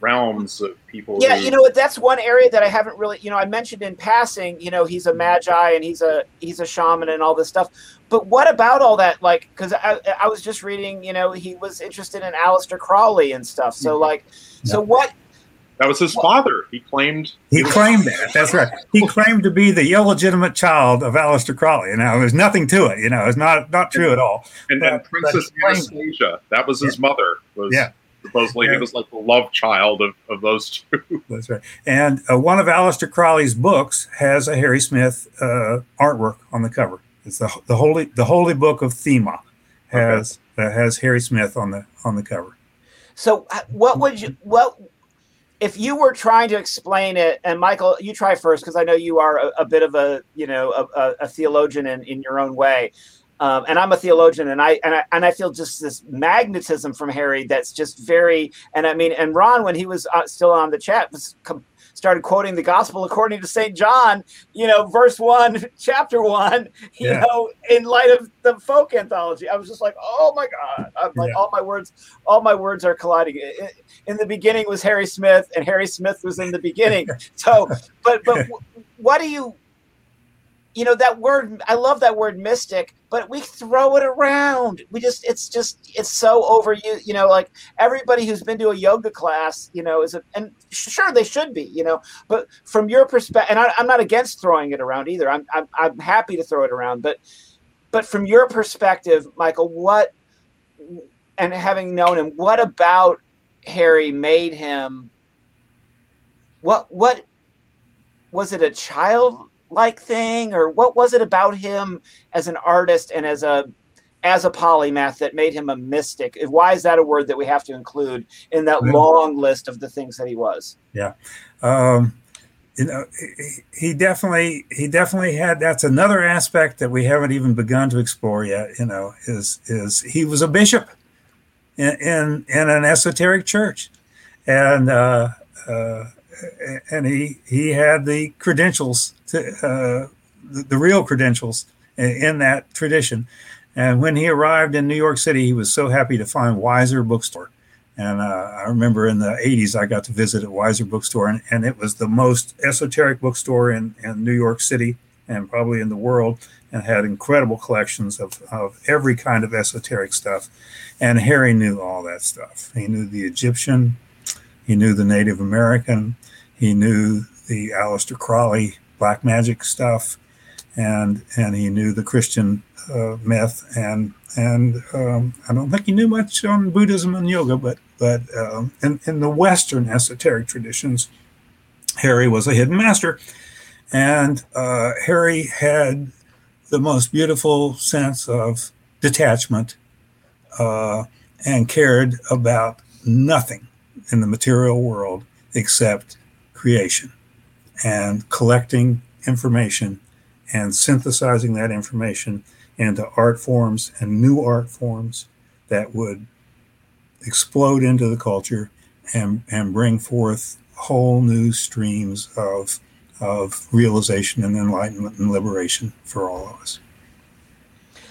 Speaker 3: realms of people.
Speaker 2: yeah,
Speaker 3: who-
Speaker 2: you know what? That's one area that I haven't really. You know, I mentioned in passing. You know, he's a magi and he's a he's a shaman and all this stuff. But what about all that? Like, because I I was just reading. You know, he was interested in Aleister Crowley and stuff. So
Speaker 3: Mhm.
Speaker 2: like, so what?
Speaker 3: That was his father. He claimed
Speaker 1: He
Speaker 3: was-
Speaker 1: claimed that. That's right. He claimed to be the illegitimate child of Aleister Crowley. You know, there's nothing to it. You know, it's not not true at all.
Speaker 3: and,
Speaker 1: But-
Speaker 3: and Princess
Speaker 1: but he claimed
Speaker 3: Anastasia. That was his mother. Was
Speaker 1: Yeah.
Speaker 3: supposedly
Speaker 1: Yeah.
Speaker 3: he was like the love child of, of those two.
Speaker 1: That's right. And uh, one of Aleister Crowley's books has a Harry Smith uh, artwork on the cover. It's the the holy the Holy Book of Thelema has uh, has Harry Smith on the on the cover.
Speaker 2: So uh, what would you what? If you were trying to explain it, and Michael, you try first because I know you are a, a bit of a you know a, a, theologian in, in your own way. um, and I'm a theologian, and I and I and I feel just this magnetism from Harry that's just very. And I mean, and Ron, when he was uh, still on the chat, was com- started quoting the Gospel according to Saint John. You know, verse one, chapter one. You
Speaker 1: Yeah.
Speaker 2: know, in light of the folk anthology, I was just like, oh my god! I'm like,
Speaker 1: Yeah.
Speaker 2: all my words, all my words are colliding. In the beginning was Harry Smith, and Harry Smith was in the beginning. So, but but what do you? You know that word i love that word mystic but we throw it around. We just it's just it's so overused you know like everybody who's been to a yoga class you know is a and sure they should be you know but from your perspective and I, i'm not against throwing it around either. I'm, I'm i'm happy to throw it around but but from your perspective michael what and having known him what about harry made him what what was it a child like thing or what was it about him as an artist and as a as a polymath that made him a mystic why is that a word that we have to include in that long list of the things that he was Yeah.
Speaker 1: Um, you know, he- he definitely he definitely had. That's another aspect that we haven't even begun to explore yet. You know, is is he was a bishop in in, in an esoteric church, and uh, uh, and he he had the credentials to uh, the, the real credentials in that tradition. And when he arrived in New York City, he was so happy to find Weiser Bookstore. And uh, I remember in the 80s, I got to visit at Weiser Bookstore, and, and it was the most esoteric bookstore in, in New York City and probably in the world, and had incredible collections of, of every kind of esoteric stuff. And Harry knew all that stuff. He knew the Egyptian, he knew the Native American, he knew the Aleister Crowley black magic stuff, and and he knew the Christian uh, myth, and and um, I don't think he knew much on Buddhism and yoga, but but um, in in the Western esoteric traditions, Harry was a hidden master, and uh, Harry had the most beautiful sense of detachment uh, and cared about nothing in the material world except creation and collecting information and synthesizing that information into art forms and new art forms that would explode into the culture and, and bring forth whole new streams of, of realization and enlightenment and liberation for all of us.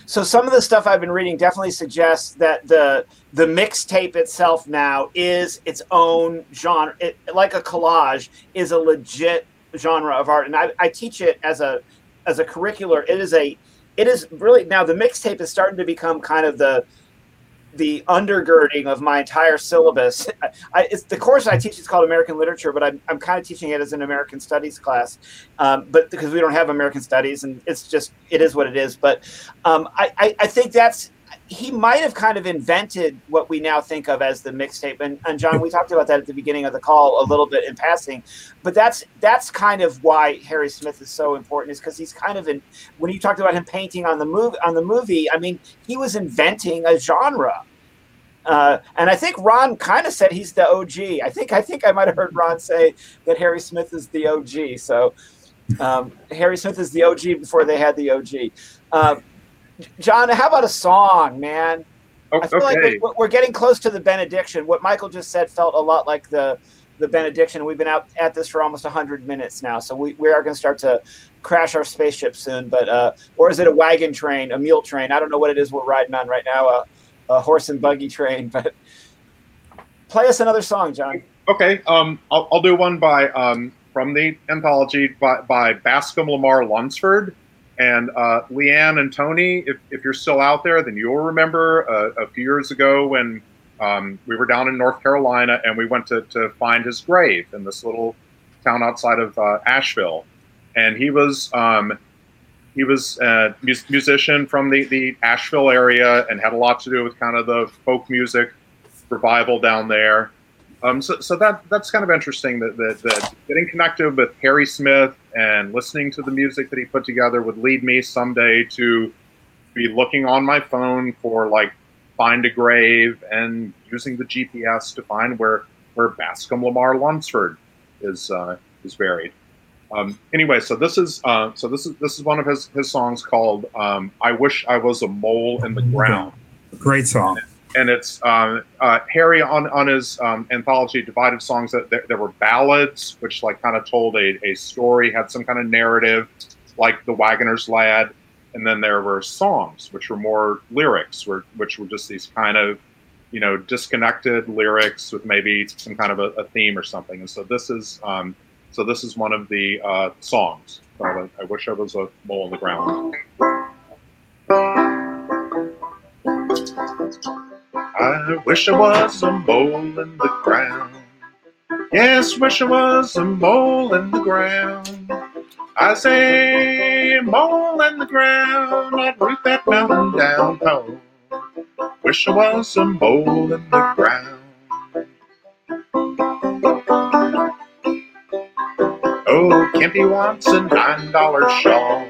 Speaker 2: So some of the stuff I've been reading definitely suggests that the the mixtape itself now is its own genre, it, like a collage, is a legit genre of art, and I, I teach it as a as a curricular. It is a it is really now the mixtape is starting to become kind of the the undergirding of my entire syllabus. I, it's the course I teach is called American Literature, but I'm, I'm kind of teaching it as an American Studies class, um, but because we don't have American Studies, and it's just it is what it is. But um, I, I, I think that's he might have kind of invented what we now think of as the mixtape. And, and John, we talked about that at the beginning of the call a little bit in passing, but that's that's kind of why Harry Smith is so important is because he's kind of in when you talked about him painting on the movie on the movie. I mean, he was inventing a genre. Uh, and I think Ron kind of said he's the OG. I think I think I might have heard Ron say that Harry Smith is the OG. So um, Harry Smith is the OG before they had the OG. Uh, John, how about a song, man? I feel okay. like we're getting close to the benediction. What Michael just said felt a lot like the the benediction. We've been out at this for almost 100 minutes now, so we, we are going to start to crash our spaceship soon. But uh, or is it a wagon train, a mule train? I don't know what it is we're riding on right now, a, a horse and buggy train. But play us another song, John.
Speaker 3: Okay, um, I'll, I'll do one by um, from the anthology by, by Bascom Lamar Lunsford. And uh, Leanne and Tony, if, if you're still out there, then you'll remember uh, a few years ago when um, we were down in North Carolina and we went to, to find his grave in this little town outside of uh, Asheville. And he was um, he was a musician from the, the Asheville area and had a lot to do with kind of the folk music revival down there. Um, so, so that that's kind of interesting that, that, that getting connected with Harry Smith and listening to the music that he put together would lead me someday to be looking on my phone for like find a grave and using the GPS to find where where Bascom Lamar Lunsford is uh, is buried. Um, anyway, so this is uh, so this is this is one of his his songs called um, "I Wish I Was a Mole in the Ground."
Speaker 1: Great song
Speaker 3: and it's um, uh, Harry on on his um, anthology Divided Songs that there, there, were ballads which like kind of told a, a story had some kind of narrative like the Wagoner's Lad and then there were songs which were more lyrics were, which were just these kind of you know disconnected lyrics with maybe some kind of a, a theme or something. And so this is um, so this is one of the uh, songs. I, I wish I was a mole on the ground I wish I was a mole in the ground. Yes, wish I was a mole in the ground. I say, mole in the ground, I'd root that mountain down. Oh, wish I was a mole in the ground. Oh, Kimpy wants a nine dollar shawl.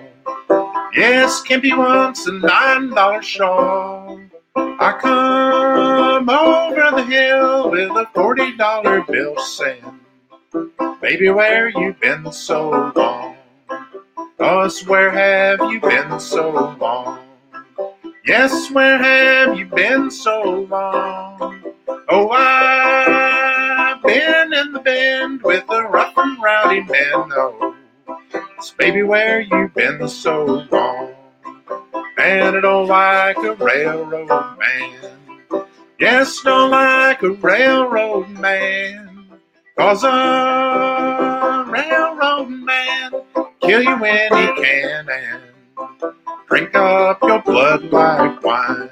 Speaker 3: Yes, Kimpy wants a nine dollar shawl. I come over the hill with a forty dollar bill saying, Baby, where you been so long? Us, where have you been so long? Yes, where have you been so long? Oh, I've been in the bend with a rough and rowdy men. It's oh, baby where you been so long. Man, I don't like a railroad man. Yes, don't like a railroad man. Cause a railroad man kill you when he can and drink up your blood like wine.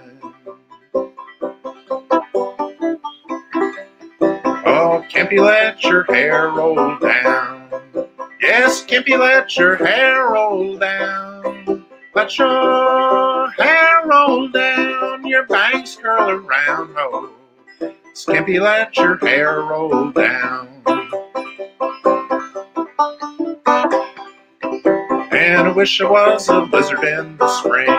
Speaker 3: Oh, you let your hair roll down? Yes, you let your hair roll down? Let your hair roll down, your bangs curl around. Oh, Skimpy, let your hair roll down. And I wish I was a lizard in the spring.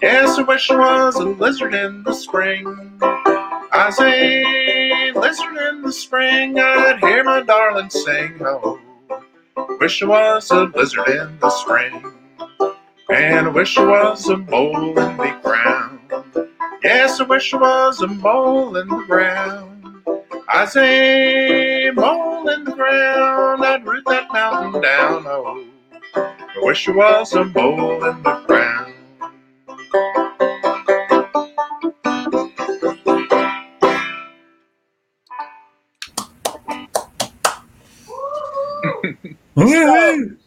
Speaker 3: Yes, I wish I was a lizard in the spring. I say, lizard in the spring, I'd hear my darling sing. Oh, wish I was a lizard in the spring. And I wish I was a mole in the ground. Yes, I wish I was a mole in the ground. I say mole in the ground, I'd root that mountain down. Oh, I wish I was a mole in the ground.
Speaker 1: Woo-hoo!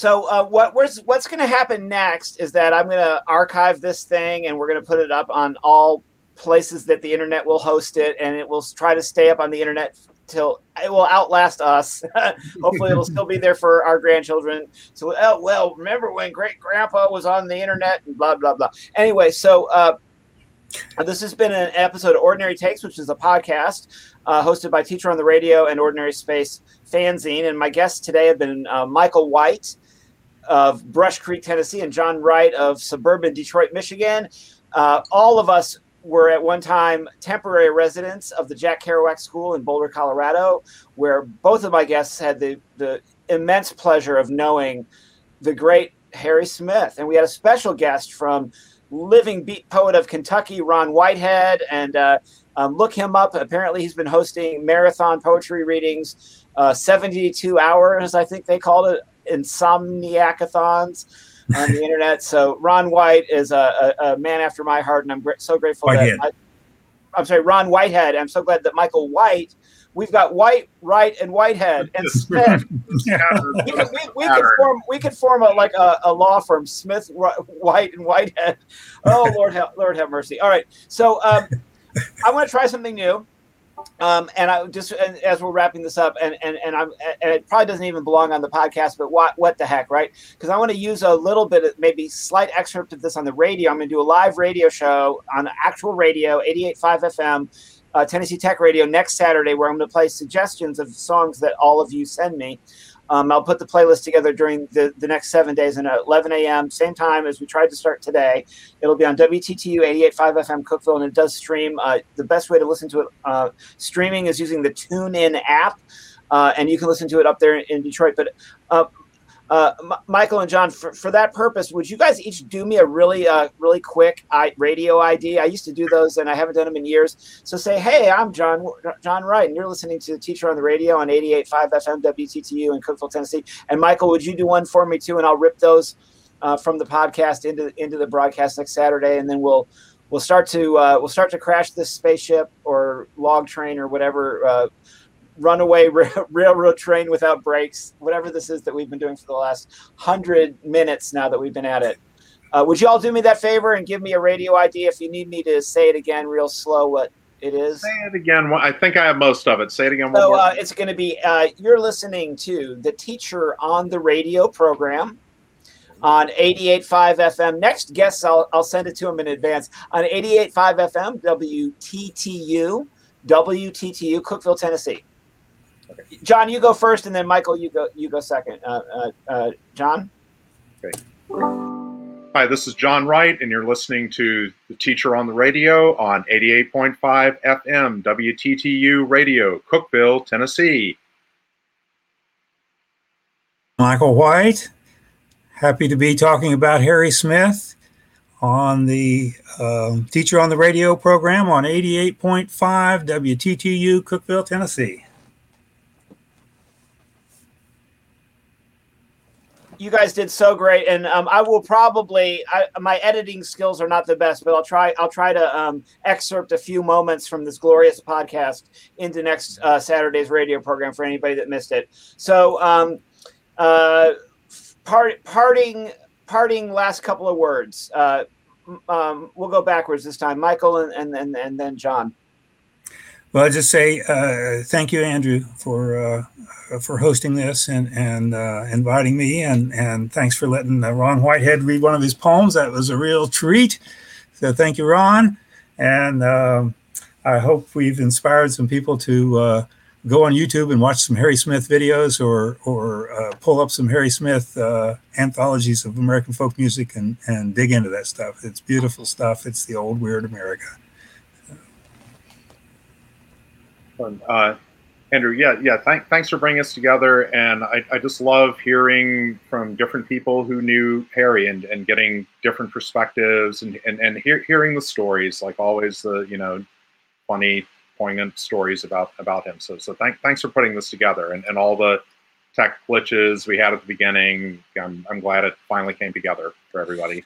Speaker 2: So uh, what what's what's going to happen next is that I'm going to archive this thing and we're going to put it up on all places that the internet will host it, and it will try to stay up on the internet till it will outlast us. Hopefully, it'll still be there for our grandchildren. So, oh, well, remember when great grandpa was on the internet and blah blah blah. Anyway, so. Uh, this has been an episode of Ordinary Takes, which is a podcast uh, hosted by Teacher on the Radio and Ordinary Space fanzine. And my guests today have been uh, Michael White of Brush Creek, Tennessee, and John Wright of suburban Detroit, Michigan. Uh, all of us were at one time temporary residents of the Jack Kerouac School in Boulder, Colorado, where both of my guests had the, the immense pleasure of knowing the great Harry Smith. And we had a special guest from living beat poet of Kentucky, Ron Whitehead, and uh, um, look him up. Apparently, he's been hosting marathon poetry readings, uh, 72 hours, I think they called it, insomniacathons on the internet. So, Ron White is a, a, a man after my heart, and I'm gr- so grateful
Speaker 1: Whitehead.
Speaker 2: that I, I'm sorry, Ron Whitehead. I'm so glad that Michael White. We've got White, Wright, and Whitehead, and Smith. we could, we, we could form we could form a like a, a law firm Smith White and Whitehead. Oh Lord have Lord have mercy. All right, so um, I want to try something new, um, and I just and as we're wrapping this up, and and and I'm and it probably doesn't even belong on the podcast, but what what the heck, right? Because I want to use a little bit of maybe slight excerpt of this on the radio. I'm going to do a live radio show on actual radio, 88.5 FM uh, Tennessee Tech Radio next Saturday, where I'm going to play suggestions of songs that all of you send me. Um, I'll put the playlist together during the, the next seven days and at 11 a.m., same time as we tried to start today. It'll be on WTTU 88.5 FM Cookeville, and it does stream. Uh, the best way to listen to it uh, streaming is using the TuneIn app, uh, and you can listen to it up there in Detroit. But uh, M- Michael and John, for, for that purpose, would you guys each do me a really, uh, really quick I- radio ID? I used to do those, and I haven't done them in years. So say, hey, I'm John John Wright, and you're listening to the Teacher on the Radio on 88.5 FM WTTU in Cookeville, Tennessee. And Michael, would you do one for me too? And I'll rip those uh, from the podcast into into the broadcast next Saturday, and then we'll we'll start to uh, we'll start to crash this spaceship or log train or whatever uh, runaway ra- railroad train without brakes, whatever this is that we've been doing for the last hundred minutes now that we've been at it. Uh, would you all do me that favor and give me a radio ID if you need me to say it again real slow what it is?
Speaker 3: Say it again. I think I have most of it. Say it again. One
Speaker 2: So uh, it's going to be uh, you're listening to the Teacher on the Radio program on 88.5 FM. Next guest, I'll, I'll send it to him in advance on 88.5 FM, WTTU, WTTU, Cookeville, Tennessee. John, you go first, and then Michael, you go you go second. Uh, uh, uh, John.
Speaker 3: Hi, this is John Wright, and you're listening to the Teacher on the Radio on 88.5 FM WTTU Radio, Cookeville, Tennessee.
Speaker 1: Michael White. Happy to be talking about Harry Smith on the um Teacher on the Radio program on 88.5 WTTU, Cookville, Tennessee.
Speaker 2: You guys did so great, and um, I will probably I, my editing skills are not the best, but I'll try I'll try to um, excerpt a few moments from this glorious podcast into next uh, Saturday's radio program for anybody that missed it. So, um, uh, part, parting parting last couple of words. Uh, um, we'll go backwards this time, Michael, and and and, and then John.
Speaker 1: Well, I just say uh, thank you, Andrew, for uh, for hosting this and and uh, inviting me, and and thanks for letting uh, Ron Whitehead read one of his poems. That was a real treat. So thank you, Ron, and um, I hope we've inspired some people to uh, go on YouTube and watch some Harry Smith videos, or or uh, pull up some Harry Smith anthologies of American folk music and and dig into that stuff. It's beautiful stuff. It's the old weird America.
Speaker 3: Uh, Andrew, yeah, yeah. Thank, thanks for bringing us together, and I, I just love hearing from different people who knew Harry and, and getting different perspectives and and, and hear, hearing the stories, like always the you know funny, poignant stories about about him. So so thank, thanks for putting this together and, and all the tech glitches we had at the beginning. I'm, I'm glad it finally came together for everybody.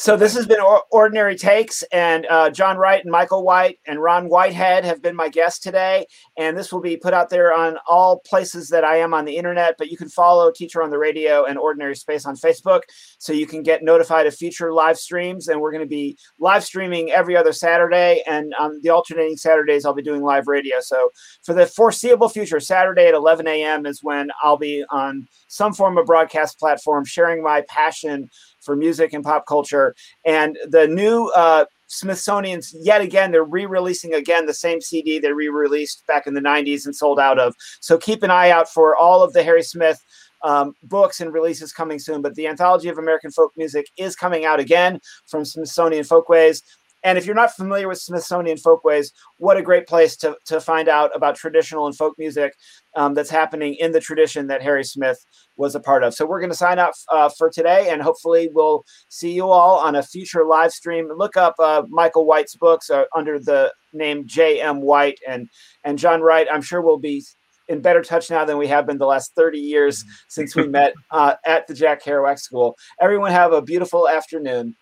Speaker 2: So this has been Ordinary Takes, and uh, John Wright and Michael White and Ron Whitehead have been my guests today. And this will be put out there on all places that I am on the internet. But you can follow Teacher on the Radio and Ordinary Space on Facebook, so you can get notified of future live streams. And we're going to be live streaming every other Saturday, and on the alternating Saturdays, I'll be doing live radio. So for the foreseeable future, Saturday at 11 a.m. is when I'll be on some form of broadcast platform, sharing my passion for music and pop culture. And the new uh, Smithsonian's, yet again, they're re releasing again the same CD they re released back in the 90s and sold out of. So keep an eye out for all of the Harry Smith. Um, books and releases coming soon, but the Anthology of American Folk Music is coming out again from Smithsonian Folkways. And if you're not familiar with Smithsonian Folkways, what a great place to, to find out about traditional and folk music um, that's happening in the tradition that Harry Smith was a part of. So we're going to sign up uh, for today, and hopefully we'll see you all on a future live stream. Look up uh, Michael White's books uh, under the name J.M. White and and John Wright. I'm sure we'll be in better touch now than we have been the last 30 years since we met uh, at the Jack Kerouac School. Everyone have a beautiful afternoon.